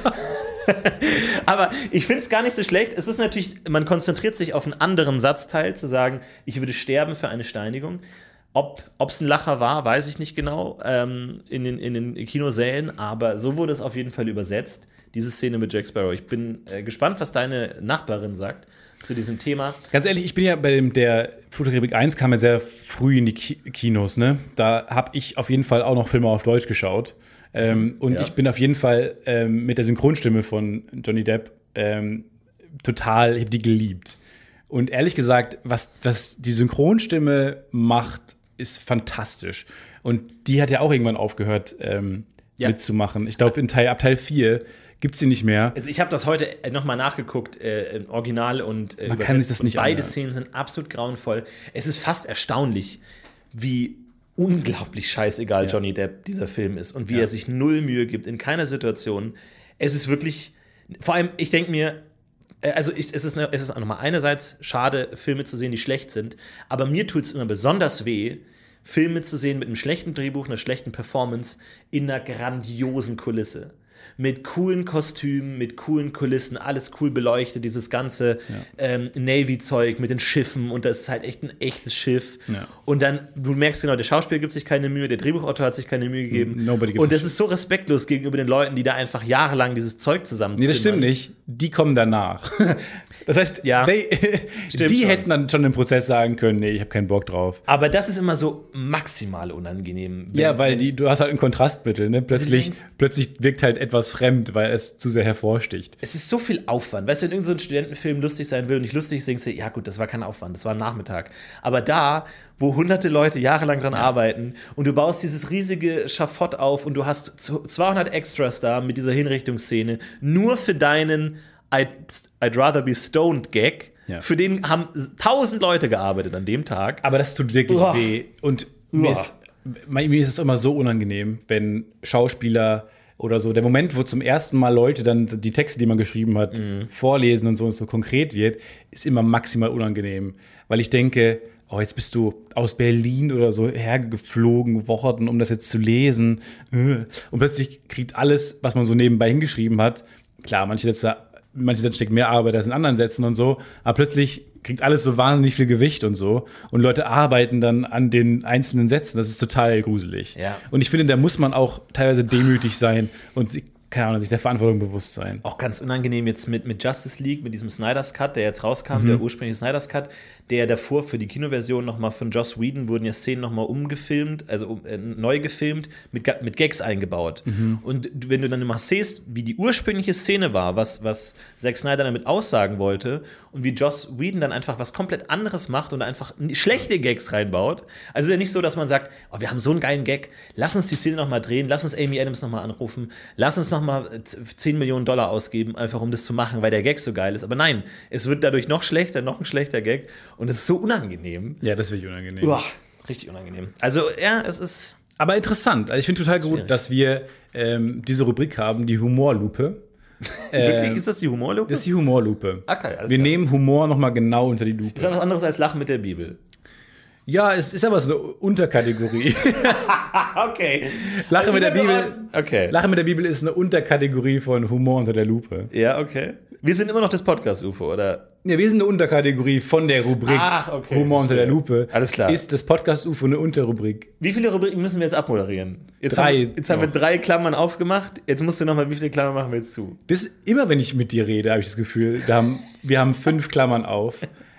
Aber ich finde es gar nicht so schlecht. Es ist natürlich, man konzentriert sich auf einen anderen Satzteil, zu sagen, ich würde sterben für eine Steinigung. Ob es ein Lacher war, weiß ich nicht genau ähm, in, den, in den Kinosälen, aber so wurde es auf jeden Fall übersetzt, diese Szene mit Jack Sparrow. Ich bin äh, gespannt, was deine Nachbarin sagt zu diesem Thema. Ganz ehrlich, ich bin ja bei dem, der Fluch der Karibik 1 kam ja sehr früh in die Ki Kinos, ne? Da habe ich auf jeden Fall auch noch Filme auf Deutsch geschaut. Ähm, und Ja. ich bin auf jeden Fall ähm, mit der Synchronstimme von Johnny Depp ähm, total, ich habe die geliebt. Und ehrlich gesagt, was, was die Synchronstimme macht, ist fantastisch. Und die hat ja auch irgendwann aufgehört ähm, Ja. mitzumachen. Ich glaube, in Teil, ab Teil 4 gibt es sie nicht mehr. Also ich habe das heute nochmal nachgeguckt, äh, im Original und äh, Man kann sich das nicht Beide anhören. Szenen sind absolut grauenvoll. Es ist fast erstaunlich, wie unglaublich scheißegal Johnny Depp dieser Film ist und wie er sich null Mühe gibt in keiner Situation. Es ist wirklich, vor allem, ich denke mir, äh, also ich, es ist, eine, es ist auch nochmal einerseits schade, Filme zu sehen, die schlecht sind, aber mir tut es immer besonders weh, Filme zu sehen mit einem schlechten Drehbuch, einer schlechten Performance in einer grandiosen Kulisse. Mit coolen Kostümen, mit coolen Kulissen, alles cool beleuchtet, dieses ganze ähm, Navy-Zeug mit den Schiffen und das ist halt echt ein echtes Schiff. Ja. Und dann, du merkst genau, der Schauspieler gibt sich keine Mühe, der Drehbuchautor hat sich keine Mühe gegeben. Nobody und das ist so respektlos gegenüber den Leuten, die da einfach jahrelang dieses Zeug zusammen Nee, das stimmt nicht. Die kommen danach. Das heißt, Ja. they, die schon. hätten dann schon im Prozess sagen können, nee, ich habe keinen Bock drauf. Aber das ist immer so maximal unangenehm. wenn- Ja, weil die, du hast halt ein Kontrastmittel, ne? Plötzlich, plötzlich wirkt halt etwas fremd, weil es zu sehr hervorsticht. Es ist so viel Aufwand. Weißt du, wenn irgendein so Studentenfilm lustig sein will und nicht lustig du, ja gut, das war kein Aufwand, das war ein Nachmittag. Aber da, wo hunderte Leute jahrelang dran arbeiten und du baust dieses riesige Schafott auf und du hast 200 Extras da mit dieser Hinrichtungsszene, nur für deinen I'd, I'd rather be stoned Gag. Ja. Für den haben tausend Leute gearbeitet an dem Tag. Aber das tut wirklich Uah. weh. Und mir ist, mir ist es immer so unangenehm, wenn Schauspieler oder so, der Moment, wo zum ersten Mal Leute dann die Texte, die man geschrieben hat, Mhm. vorlesen und so und so konkret wird, ist immer maximal unangenehm. Weil ich denke, oh, jetzt bist du aus Berlin oder so hergeflogen, Wochen, um das jetzt zu lesen. Äh. Und plötzlich kriegt alles, was man so nebenbei hingeschrieben hat, klar, manche Sätze, manche Sätze stecken mehr Arbeit als in anderen Sätzen und so, aber plötzlich kriegt alles so wahnsinnig viel Gewicht und so. Und Leute arbeiten dann an den einzelnen Sätzen. Das ist total gruselig. Ja. Und ich finde, da muss man auch teilweise demütig sein und sich, keine Ahnung, sich der Verantwortung bewusst sein. Auch ganz unangenehm jetzt mit, mit Justice League, mit diesem Snyder's Cut, der jetzt rauskam, der ursprüngliche Snyder's Cut, der davor für die Kinoversion nochmal von Joss Whedon wurden ja Szenen nochmal umgefilmt, also äh, neu gefilmt, mit, mit Gags eingebaut. Und du- wenn du dann immer siehst, wie die ursprüngliche Szene war, was, was Zack Snyder damit aussagen wollte und wie Joss Whedon dann einfach was komplett anderes macht und einfach schlechte Gags reinbaut. Also es ist ja nicht so, dass man sagt, oh, wir haben so einen geilen Gag, lass uns die Szene nochmal drehen, lass uns Amy Adams nochmal anrufen, lass uns nochmal 10 Millionen Dollar ausgeben, einfach um das zu machen, weil der Gag so geil ist. Aber nein, es wird dadurch noch schlechter, noch ein schlechter Gag und es ist so unangenehm. Ja, das wird unangenehm. Uah, richtig unangenehm. Also ja, es ist Aber interessant. Also ich finde total gut, dass wir ähm, diese Rubrik haben, die Humorlupe. wirklich, ist das die Humorlupe? Das ist die Humorlupe. Okay, alles wir klar. nehmen Humor nochmal genau unter die ist Lupe. ja was anderes als Lachen mit der Bibel. Ja, es ist aber so eine Unterkategorie. Okay. Lachen mit der Bibel. Okay. Lachen mit der Bibel ist eine Unterkategorie von Humor unter der Lupe. Ja, okay. Wir sind immer noch das Podcast-UFO, oder? Ja, wir sind eine Unterkategorie von der Rubrik Ach, okay, Humor unter der. Lupe. Alles klar. Ist das Podcast UFO eine Unterrubrik? Wie viele Rubriken müssen wir jetzt abmoderieren? Jetzt Drei Haben, jetzt haben wir noch. drei Klammern aufgemacht. Jetzt musst du noch mal, wie viele Klammern machen wir jetzt zu? Das ist immer, wenn ich mit dir rede, habe ich das Gefühl, da haben, wir haben fünf Klammern auf,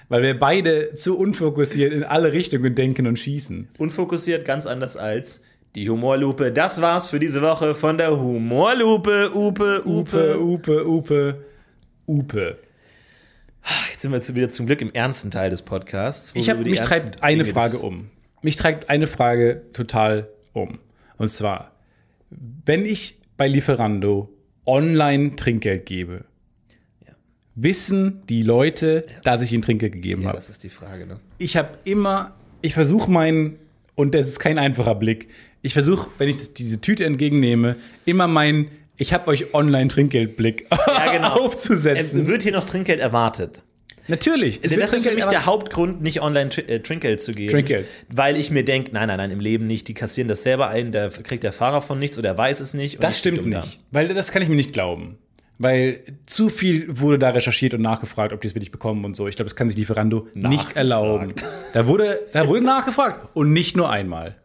weil wir beide zu unfokussiert in alle Richtungen denken und schießen. Unfokussiert, ganz anders als die Humorlupe. Das war's für diese Woche von der Humorlupe. Upe, Upe, Upe. Upe, Upe, Upe. Jetzt sind wir wieder zum Glück im ernsten Teil des Podcasts. Ich die mich treibt eine Dinge Frage um. Mich treibt eine Frage total um. Und zwar, wenn ich bei Lieferando online Trinkgeld gebe, Ja. wissen die Leute, dass ich ihnen Trinkgeld gegeben Ja, habe. das ist die Frage, ne? Ich habe immer, ich versuche meinen, und das ist kein einfacher Blick, ich versuche, wenn ich diese Tüte entgegennehme, immer meinen, ich habe euch online Trinkgeldblick Ja, genau. Es aufzusetzen. wird hier noch Trinkgeld erwartet. Natürlich. Es Das ist für mich der Hauptgrund, nicht online äh, Trinkgeld zu geben. Trinkgeld. Weil ich mir denke, nein, nein, nein, im Leben nicht. Die kassieren das selber ein, da kriegt der Fahrer von nichts oder er weiß es nicht. Das stimmt nicht. Weil das kann ich mir nicht glauben. Weil zu viel wurde da recherchiert und nachgefragt, ob die es wirklich bekommen und so. Ich glaube, das kann sich Lieferando nicht erlauben. Da wurde, da wurde nachgefragt und nicht nur einmal.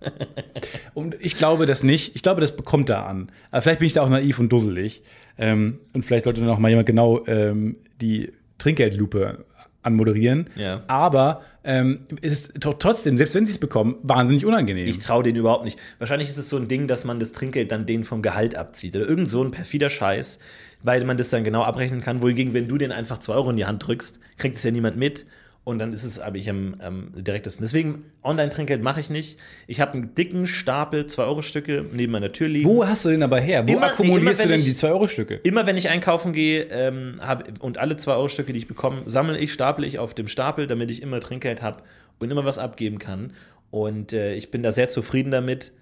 Und ich glaube das nicht. Ich glaube, das bekommt da an. Aber vielleicht bin ich da auch naiv und dusselig. Ähm, und vielleicht sollte auch mal jemand genau ähm, die Trinkgeldlupe anmoderieren. Ja. Aber ähm, es ist trotzdem, selbst wenn sie es bekommen, wahnsinnig unangenehm. Ich traue denen überhaupt nicht. Wahrscheinlich ist es so ein Ding, dass man das Trinkgeld dann denen vom Gehalt abzieht. Oder irgend so ein perfider Scheiß, weil man das dann genau abrechnen kann. Wohingegen, wenn du denen einfach 2 Euro in die Hand drückst, kriegt es ja niemand mit. Und dann ist es, habe ich am, am direktesten. Deswegen, Online-Trinkgeld mache ich nicht. Ich habe einen dicken Stapel 2-Euro-Stücke neben meiner Tür liegen. Wo hast du den aber her? Wo Immer- akkumulierst immer, du denn ich- die 2-Euro-Stücke? Immer wenn ich einkaufen gehe ähm, hab, und alle 2-Euro-Stücke, die ich bekomme, sammle ich, staple ich auf dem Stapel, damit ich immer Trinkgeld habe und immer was abgeben kann. Und äh, ich bin da sehr zufrieden damit.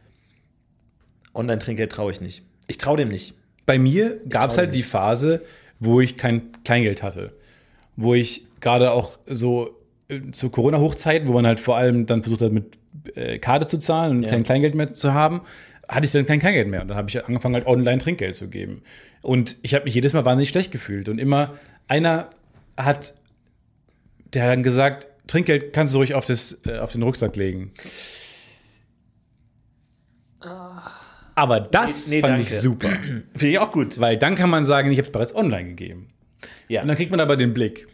Online-Trinkgeld traue ich nicht. Ich traue dem nicht. Bei mir gab es halt die Phase, wo ich kein Kleingeld hatte. Wo ich gerade auch so äh, zu Corona-Hochzeiten, wo man halt vor allem dann versucht hat, mit äh, Karte zu zahlen und Ja. kein Kleingeld mehr zu haben, hatte ich dann kein Kleingeld mehr. Und dann habe ich angefangen, halt online Trinkgeld zu geben. Und ich habe mich jedes Mal wahnsinnig schlecht gefühlt. Und immer einer hat, der hat dann gesagt, Trinkgeld kannst du ruhig auf, das, äh, auf den Rucksack legen. Aber das Nee, nee, fand danke. ich super. Finde ich auch gut. Weil dann kann man sagen, ich habe es bereits online gegeben. Ja. Und dann kriegt man aber den Blick.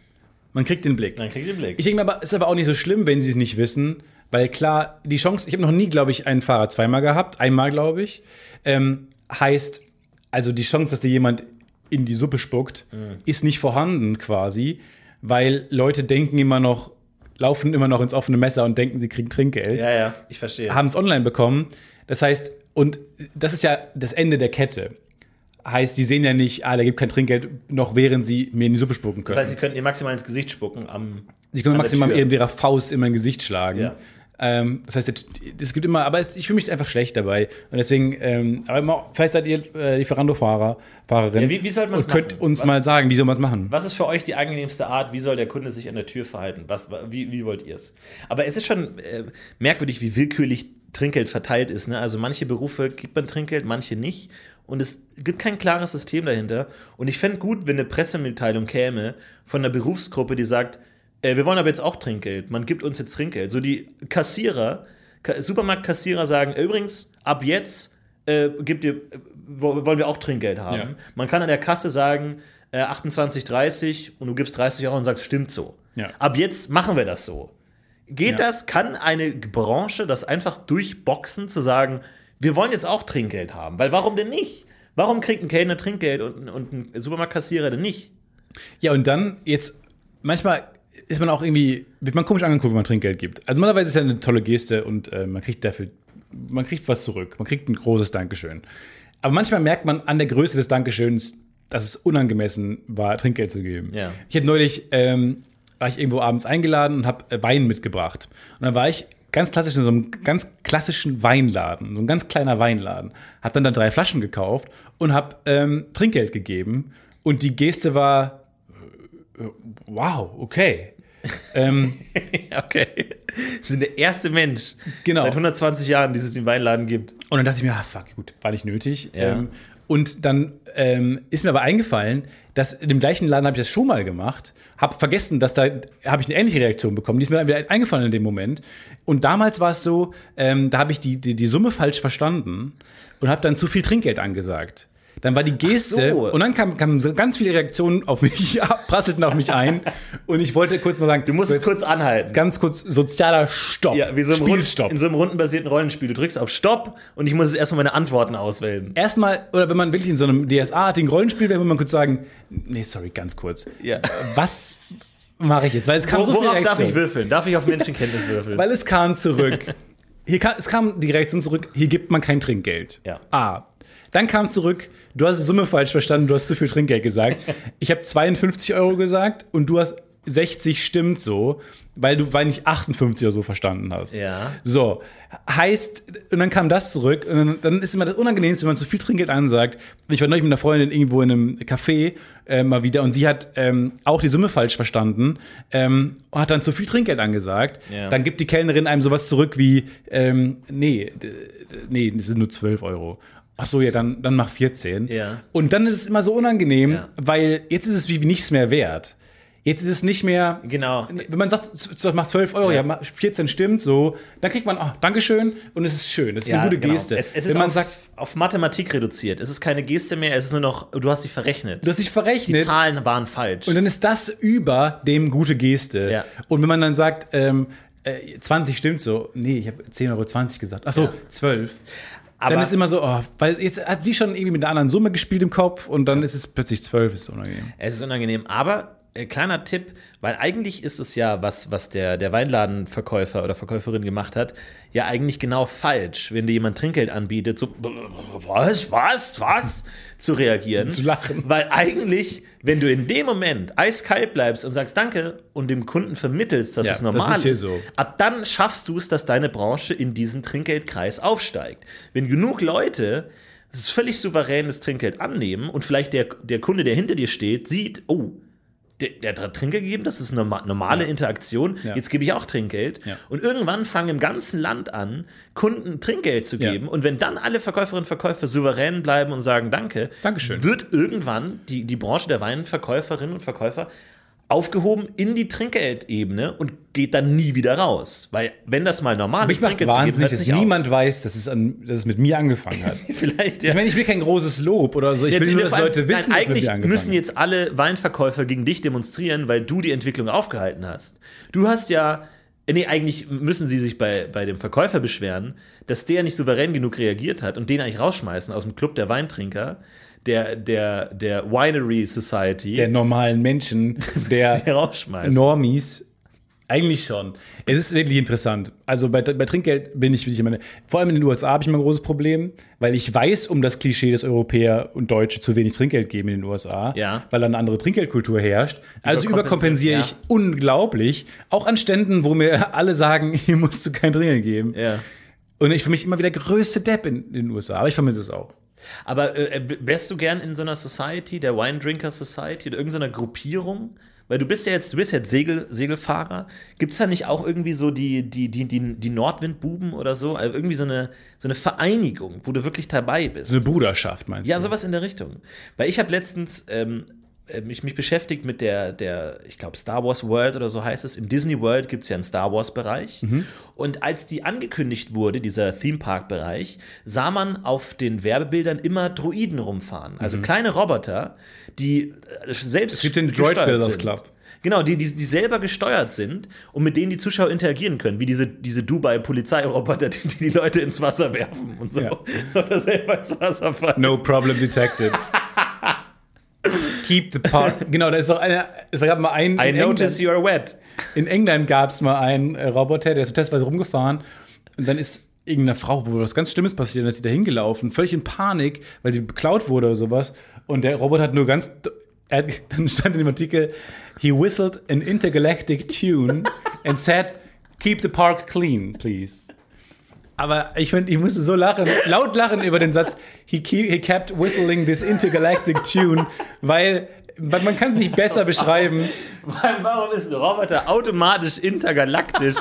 Man kriegt den Blick. Dann kriegt den Blick. Ich denke mir aber, ist aber auch nicht so schlimm, wenn sie es nicht wissen, weil klar, die Chance, ich habe noch nie, glaube ich, einen Fahrer zweimal gehabt, einmal, glaube ich, ähm, heißt, also die Chance, dass dir jemand in die Suppe spuckt, Mhm. ist nicht vorhanden quasi, weil Leute denken immer noch, laufen immer noch ins offene Messer und denken, sie kriegen Trinkgeld Ja, ja, ich verstehe. haben es online bekommen. Das heißt, und das ist ja das Ende der Kette. Heißt, die sehen ja nicht, ah, da gibt kein Trinkgeld, noch während sie mir in die Suppe spucken können. Das heißt, sie könnten ihr maximal ins Gesicht spucken am. sie können maximal mit ihrer Faust in mein Gesicht schlagen. Ja. Ähm, das heißt, es gibt immer, aber ich fühle mich einfach schlecht dabei. Und deswegen, ähm, aber immer, vielleicht seid ihr äh, Lieferando-Fahrer, Fahrerin. Ja, wie- wie sollte man's Und könnt machen? uns Was- mal sagen, wie soll man es machen? Was ist für euch die angenehmste Art? Wie soll der Kunde sich an der Tür verhalten? Was, wie, wie wollt ihr es? Aber es ist schon äh, merkwürdig, wie willkürlich Trinkgeld verteilt ist. Ne? Also manche Berufe gibt man Trinkgeld, manche nicht. Und es gibt kein klares System dahinter. Und ich fände gut, wenn eine Pressemitteilung käme von einer Berufsgruppe, die sagt, äh, wir wollen aber jetzt auch Trinkgeld. Man gibt uns jetzt Trinkgeld. So die Kassierer, Ka Supermarktkassierer sagen, übrigens, ab jetzt äh, gibt ihr, äh, wo- wollen wir auch Trinkgeld haben. Ja. Man kann an der Kasse sagen, äh, 28,30 und du gibst 30 Euro und sagst, stimmt so. Ja. Ab jetzt machen wir das so. Geht Ja. das? Kann eine Branche das einfach durchboxen, zu sagen, wir wollen jetzt auch Trinkgeld haben? Weil warum denn nicht? Warum kriegt ein Kellner Trinkgeld und, und ein Supermarktkassierer denn nicht? Ja, und dann jetzt, manchmal ist man auch irgendwie, wird man komisch angeguckt, wenn man Trinkgeld gibt. Also normalerweise ist ja eine tolle Geste und äh, man kriegt dafür, man kriegt was zurück. Man kriegt ein großes Dankeschön. Aber manchmal merkt man an der Größe des Dankeschöns, dass es unangemessen war, Trinkgeld zu geben. Ja. Ich hätte neulich, ähm, war ich irgendwo abends eingeladen und habe äh, Wein mitgebracht. Und dann war ich ganz klassisch in so einem ganz klassischen Weinladen, so ein ganz kleiner Weinladen. Hab dann da drei Flaschen gekauft und habe ähm, Trinkgeld gegeben. Und die Geste war, äh, wow, okay. ähm, okay. Sie sind der erste Mensch Genau. seit 120 Jahren, die es im Weinladen gibt. Und dann dachte ich mir, ah, fuck, gut, war nicht nötig. Ja. Ähm, und dann ähm, ist mir aber eingefallen, dass in dem gleichen Laden habe ich das schon mal gemacht, habe vergessen, dass da habe ich eine ähnliche Reaktion bekommen. Die ist mir dann wieder eingefallen in dem Moment. Und damals war es so, ähm, da habe ich die, die, die Summe falsch verstanden und habe dann zu viel Trinkgeld angesagt. Dann war die Geste so. und dann kamen kam ganz viele Reaktionen auf mich, prasselten auf mich ein. Und ich wollte kurz mal sagen, Du musst es kurz anhalten. ganz kurz sozialer Stopp. Ja, wie so im Spielstopp. in so einem rundenbasierten Rollenspiel. Du drückst auf Stopp und ich muss jetzt erstmal meine Antworten auswählen. erstmal, oder wenn man wirklich in so einem DSA-artigen Rollenspiel wäre, würde man kurz sagen, nee, sorry, ganz kurz. Ja. Was mache ich jetzt? Weil es kam Wo, so worauf darf ich würfeln? Darf ich auf Menschenkenntnis würfeln? Weil es kam zurück. Hier kam, es kam die Reaktion zurück, hier gibt man kein Trinkgeld. Ja. A. Dann kam zurück, du hast die Summe falsch verstanden, du hast zu viel Trinkgeld gesagt. Ich habe 52 Euro gesagt und du hast 60 stimmt so, weil du weil nicht 58 oder so verstanden hast. Ja. So, heißt, und dann kam das zurück und dann, dann ist immer das Unangenehmste, wenn man zu viel Trinkgeld ansagt. Ich war neulich mit einer Freundin irgendwo in einem Café äh, mal wieder und sie hat ähm, auch die Summe falsch verstanden ähm, und hat dann zu viel Trinkgeld angesagt. Ja. Dann gibt die Kellnerin einem sowas zurück wie, ähm, nee, nee, das sind nur 12 Euro. Ach so, ja, dann, dann mach 14. Ja. Und dann ist es immer so unangenehm, Ja. weil jetzt ist es wie nichts mehr wert. Jetzt ist es nicht mehr, Genau. wenn man sagt, macht 12 Euro, ja, ma- 14 stimmt so, dann kriegt man, oh, Dankeschön und es ist schön. Es ist eine gute genau. Geste. Es, es ist wenn man auf, sagt, auf Mathematik reduziert. Es ist keine Geste mehr, es ist nur noch, du hast dich verrechnet. du hast dich Die verrechnet Zahlen waren falsch. und dann ist das über dem gute Geste. Ja. Und wenn man dann sagt, ähm, äh, 20 stimmt so, nee, ich habe 10,20 Euro gesagt. Ach so, Ja. 12. Aber dann ist immer so, oh, weil jetzt hat sie schon irgendwie mit einer anderen Summe gespielt im Kopf und dann ist es plötzlich 12, ist unangenehm. es ist unangenehm. Aber äh, kleiner Tipp, weil eigentlich ist es ja, was, was der, der Weinladenverkäufer oder Verkäuferin gemacht hat, ja eigentlich genau falsch, wenn dir jemand Trinkgeld anbietet, so was, was, was, zu reagieren. Zu lachen. Weil eigentlich, wenn du in dem Moment eiskalt bleibst und sagst Danke und dem Kunden vermittelst, dass Ja, es normal das ist hier so. ab dann schaffst du es, dass deine Branche in diesen Trinkgeldkreis aufsteigt. Wenn genug Leute das völlig souveränes Trinkgeld annehmen und vielleicht der, der Kunde, der hinter dir steht, sieht, oh, der, der hat Trinkgeld gegeben, das ist eine norma- normale Interaktion, Ja. jetzt gebe ich auch Trinkgeld. Ja. Und irgendwann fangen im ganzen Land an, Kunden Trinkgeld zu Ja. geben. Und wenn dann alle Verkäuferinnen und Verkäufer souverän bleiben und sagen Danke, Dankeschön. wird irgendwann die, die Branche der Weinverkäuferinnen und Verkäufer aufgehoben in die Trinkgeldebene und geht dann nie wieder raus. Weil wenn das mal normal Mich ist, Trinkgeld wahnsinnig, dass niemand weiß, dass es, an, dass es mit mir angefangen hat. auf. Vielleicht, ja. Ich meine, ich will kein großes Lob oder so. Ich Ja, will nur, dass Leute wissen, nein, dass es mit eigentlich mir angefangen müssen jetzt alle Weinverkäufer gegen dich demonstrieren, weil du die Entwicklung aufgehalten hast. Du hast ja, nee, eigentlich müssen sie sich bei, bei dem Verkäufer beschweren, dass der nicht souverän genug reagiert hat und den eigentlich rausschmeißen aus dem Club der Weintrinker. Der, der, der Winery Society Der normalen Menschen, der. Normies. Eigentlich schon. Es ist wirklich interessant. Also bei, bei Trinkgeld bin ich, wie ich meine, vor allem in den USA habe ich immer ein großes Problem, weil ich weiß um das Klischee, dass Europäer und Deutsche zu wenig Trinkgeld geben in den USA, Ja. weil da eine andere Trinkgeldkultur herrscht. Also überkompensiere ja. ich unglaublich, auch an Ständen, wo mir alle sagen, hier musst du kein Trinkgeld geben. Ja. Und ich für mich immer wieder der größte Depp in, in den USA, aber ich vermisse es auch. Aber äh, wärst du gern in so einer Society, der Wine Drinker Society oder irgendeiner Gruppierung? Weil du bist ja jetzt, du bist jetzt Segel, Segelfahrer. Gibt es da nicht auch irgendwie so die, die, die, die, die Nordwindbuben oder so? Also irgendwie so eine, so eine Vereinigung, wo du wirklich dabei bist. Eine Bruderschaft, meinst Ja, du? sowas in der Richtung. Weil ich habe letztens ähm, äh, mich, mich beschäftigt mit der, der ich glaube, Star Wars World oder so heißt es. Im Disney World gibt es ja einen Star Wars-Bereich. Und als die angekündigt wurde, dieser Theme Park-Bereich, sah man auf den Werbebildern immer Droiden rumfahren. Also kleine Roboter, die äh, selbst. Es gibt den Droid Builders sind. Club. Genau, die, die, die selber gesteuert sind und mit denen die Zuschauer interagieren können, wie diese, diese Dubai-Polizeiroboter, die, die die Leute ins Wasser werfen und so. Ja. Oder selber ins Wasser fallen. No problem detected. Keep the park. Genau, da ist auch einer. Es gab mal einen. I notice you're wet. in England gab es mal einen äh, Roboter, der ist so testweise rumgefahren. Und dann ist irgendeine Frau, wo was ganz Schlimmes passiert, dann ist sie da hingelaufen, völlig in Panik, weil sie beklaut wurde oder sowas. Und der Roboter hat nur ganz. Er, dann stand in dem Artikel, he whistled an intergalactic tune and said, keep the park clean, please. Aber ich finde, ich musste so lachen, laut lachen über den Satz, he, keep, he kept whistling this intergalactic tune, weil man kann es nicht besser beschreiben. Warum ist ein Roboter automatisch intergalaktisch?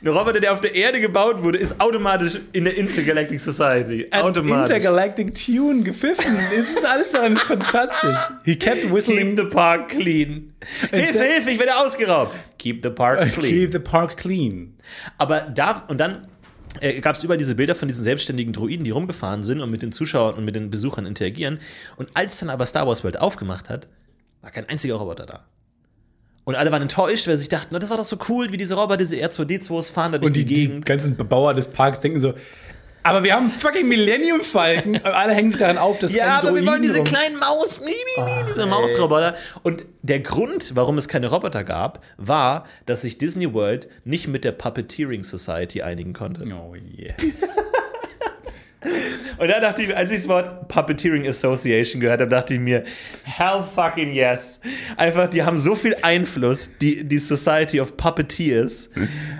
ein Roboter, der auf der Erde gebaut wurde, ist automatisch in der Intergalactic Society. Automatisch. Intergalactic Tune gepfiffen. Es ist alles daran ist fantastisch. He kept Keep whistling. the park clean. Hilfe, Hilfe, ich werde ausgeraubt. Keep the park clean. Keep the park clean. Aber da, und dann äh, gab es über diese Bilder von diesen selbstständigen Droiden, die rumgefahren sind und mit den Zuschauern und mit den Besuchern interagieren. Und als dann aber Star Wars World aufgemacht hat, war kein einziger Roboter da. Und alle waren enttäuscht, weil sie sich dachten, das war doch so cool, wie diese Roboter, diese R2D2s fahren da durch Und die, die die Gegend. ganzen Bebauer des Parks denken so, aber wir haben fucking Millennium Falken. Alle hängen sich daran auf, dass Ja, aber wir wollen diese rum- kleinen Maus, mi, mi, mi, diese Mausroboter. Und der Grund, warum es keine Roboter gab, war, dass sich Disney World nicht mit der Puppeteering Society einigen konnte. Oh yes. Und da dachte ich, als ich das Wort Puppeteering Association gehört habe, dachte ich mir, hell fucking yes. Einfach, die haben so viel Einfluss, die, die Society of Puppeteers,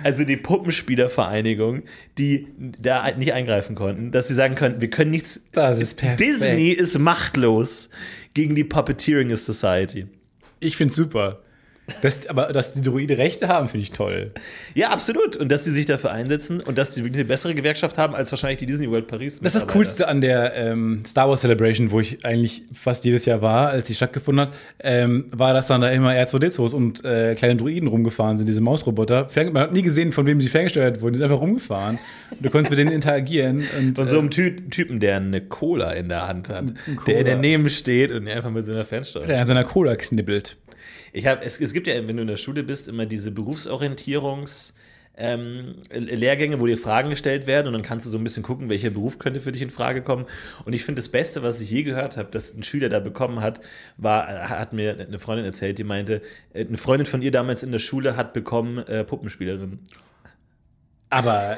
also die Puppenspielervereinigung, die da nicht eingreifen konnten, dass sie sagen können, wir können nichts. Das ist perfekt. Disney ist machtlos gegen die Puppeteering Society. Ich find's super. Das, aber dass die Droide Rechte haben, finde ich toll. Ja, absolut. Und dass sie sich dafür einsetzen und dass sie wirklich eine bessere Gewerkschaft haben als wahrscheinlich die Disney World Paris. Das ist das. Coolste an der ähm, Star Wars Celebration, wo ich eigentlich fast jedes Jahr war, als sie stattgefunden hat, ähm, war, dass dann da immer R2D2s und äh, kleine Druiden rumgefahren sind, diese Mausroboter. Man hat nie gesehen, von wem sie ferngesteuert wurden. Die sind einfach rumgefahren. Und du konntest mit denen interagieren. Und, Von so einem äh, Ty Typen, der eine Cola in der Hand hat, der daneben steht und einfach mit so einer Fernsteuerung. der an seiner Cola knibbelt. Ich hab, es, es gibt ja, wenn du in der Schule bist, immer diese Berufsorientierungs- ähm, Lehrgänge, wo dir Fragen gestellt werden und dann kannst du so ein bisschen gucken, welcher Beruf könnte für dich in Frage kommen. Und ich finde das Beste, was ich je gehört habe, dass ein Schüler da bekommen hat, war, äh, hat mir eine Freundin erzählt, die meinte, äh, eine Freundin von ihr damals in der Schule hat bekommen äh, Puppenspielerin. Aber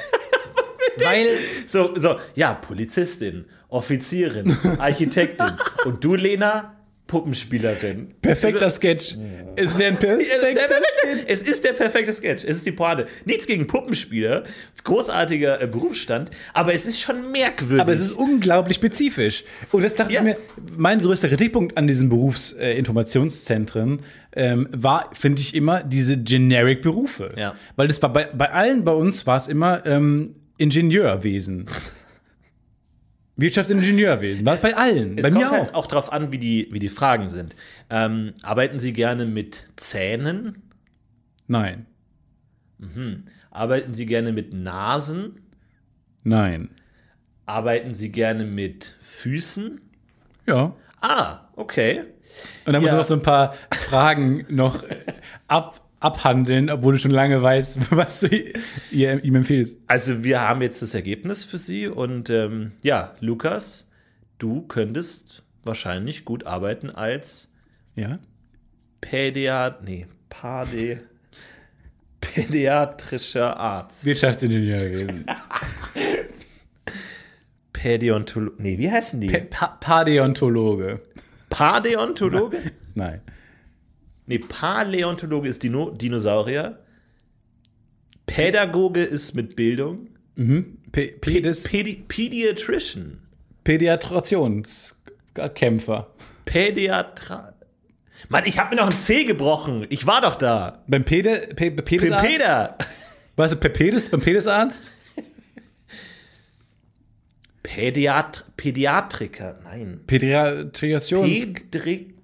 weil So, so, ja, Polizistin, Offizierin, Architektin. Und du, Lena, Puppenspielerin. perfekter Also- Sketch. Es wäre ein perfekter perfekte, es ist der perfekte Sketch. Es ist die Pointe. Nichts gegen Puppenspieler, großartiger äh, Berufsstand, aber es ist schon merkwürdig. Aber es ist unglaublich spezifisch. Und das dachte Ja. ich mir, mein größter Kritikpunkt an diesen Berufsinformationszentren ähm, war, finde ich, immer diese generic Berufe. Ja. Weil das war bei, bei allen bei uns war es immer ähm, Ingenieurwesen. Wirtschaftsingenieurwesen. War es bei allen. es bei kommt mir halt auch. auch darauf an, wie die, wie die Fragen sind. Ähm, arbeiten Sie gerne mit Zähnen? Nein. Arbeiten Sie gerne mit Nasen? Nein. Arbeiten Sie gerne mit Füßen? Ja. Ah, okay. Und dann musst Ja. du noch so ein paar Fragen noch äh, ab, abhandeln, obwohl du schon lange weißt, was du ihr, ihm empfiehlst. Also wir haben jetzt das Ergebnis für Sie und ähm, ja, Lukas, du könntest wahrscheinlich gut arbeiten als Ja? Pädiat, nee, Pade, pädiatrischer Arzt. Wirtschaftsingenieur gewesen. Pädiontologe, nee, wie heißen die? Pa Paläontologe. Paläontologe? Nein. Nee, Paläontologe ist Dino Dinosaurier. Pädagoge ist mit Bildung. P Pedis Pädi Pediatrician. Pädiatrationskämpfer. Pädiatra. Mann, ich hab mir noch ein C gebrochen. Ich war doch da. Beim Pede, Pe Pedisarzt? Peder. Weißt du, Pedis, beim Pedisarzt? Pädiat Pädiatriker. Nein. Pädiatriations... Pedrik.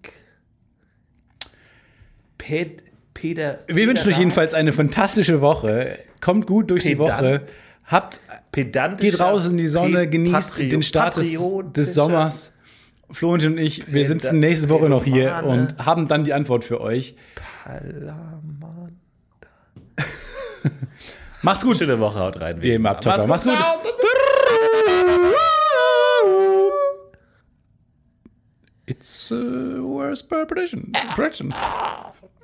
Ped Peder. Wir wünschen euch jedenfalls eine fantastische Woche. Kommt gut durch die Pedant- Woche. Habt, geht raus in die Sonne, Pe- genießt Patrio- den Start des, des Sommers. Florentin und ich, wir Peda- sitzen nächste Woche noch hier und haben dann die Antwort für euch. Palaman. Macht's gut. Schöne Woche, haut rein. Wie immer, Abtopper. Macht's gut. It's uh, worst prediction.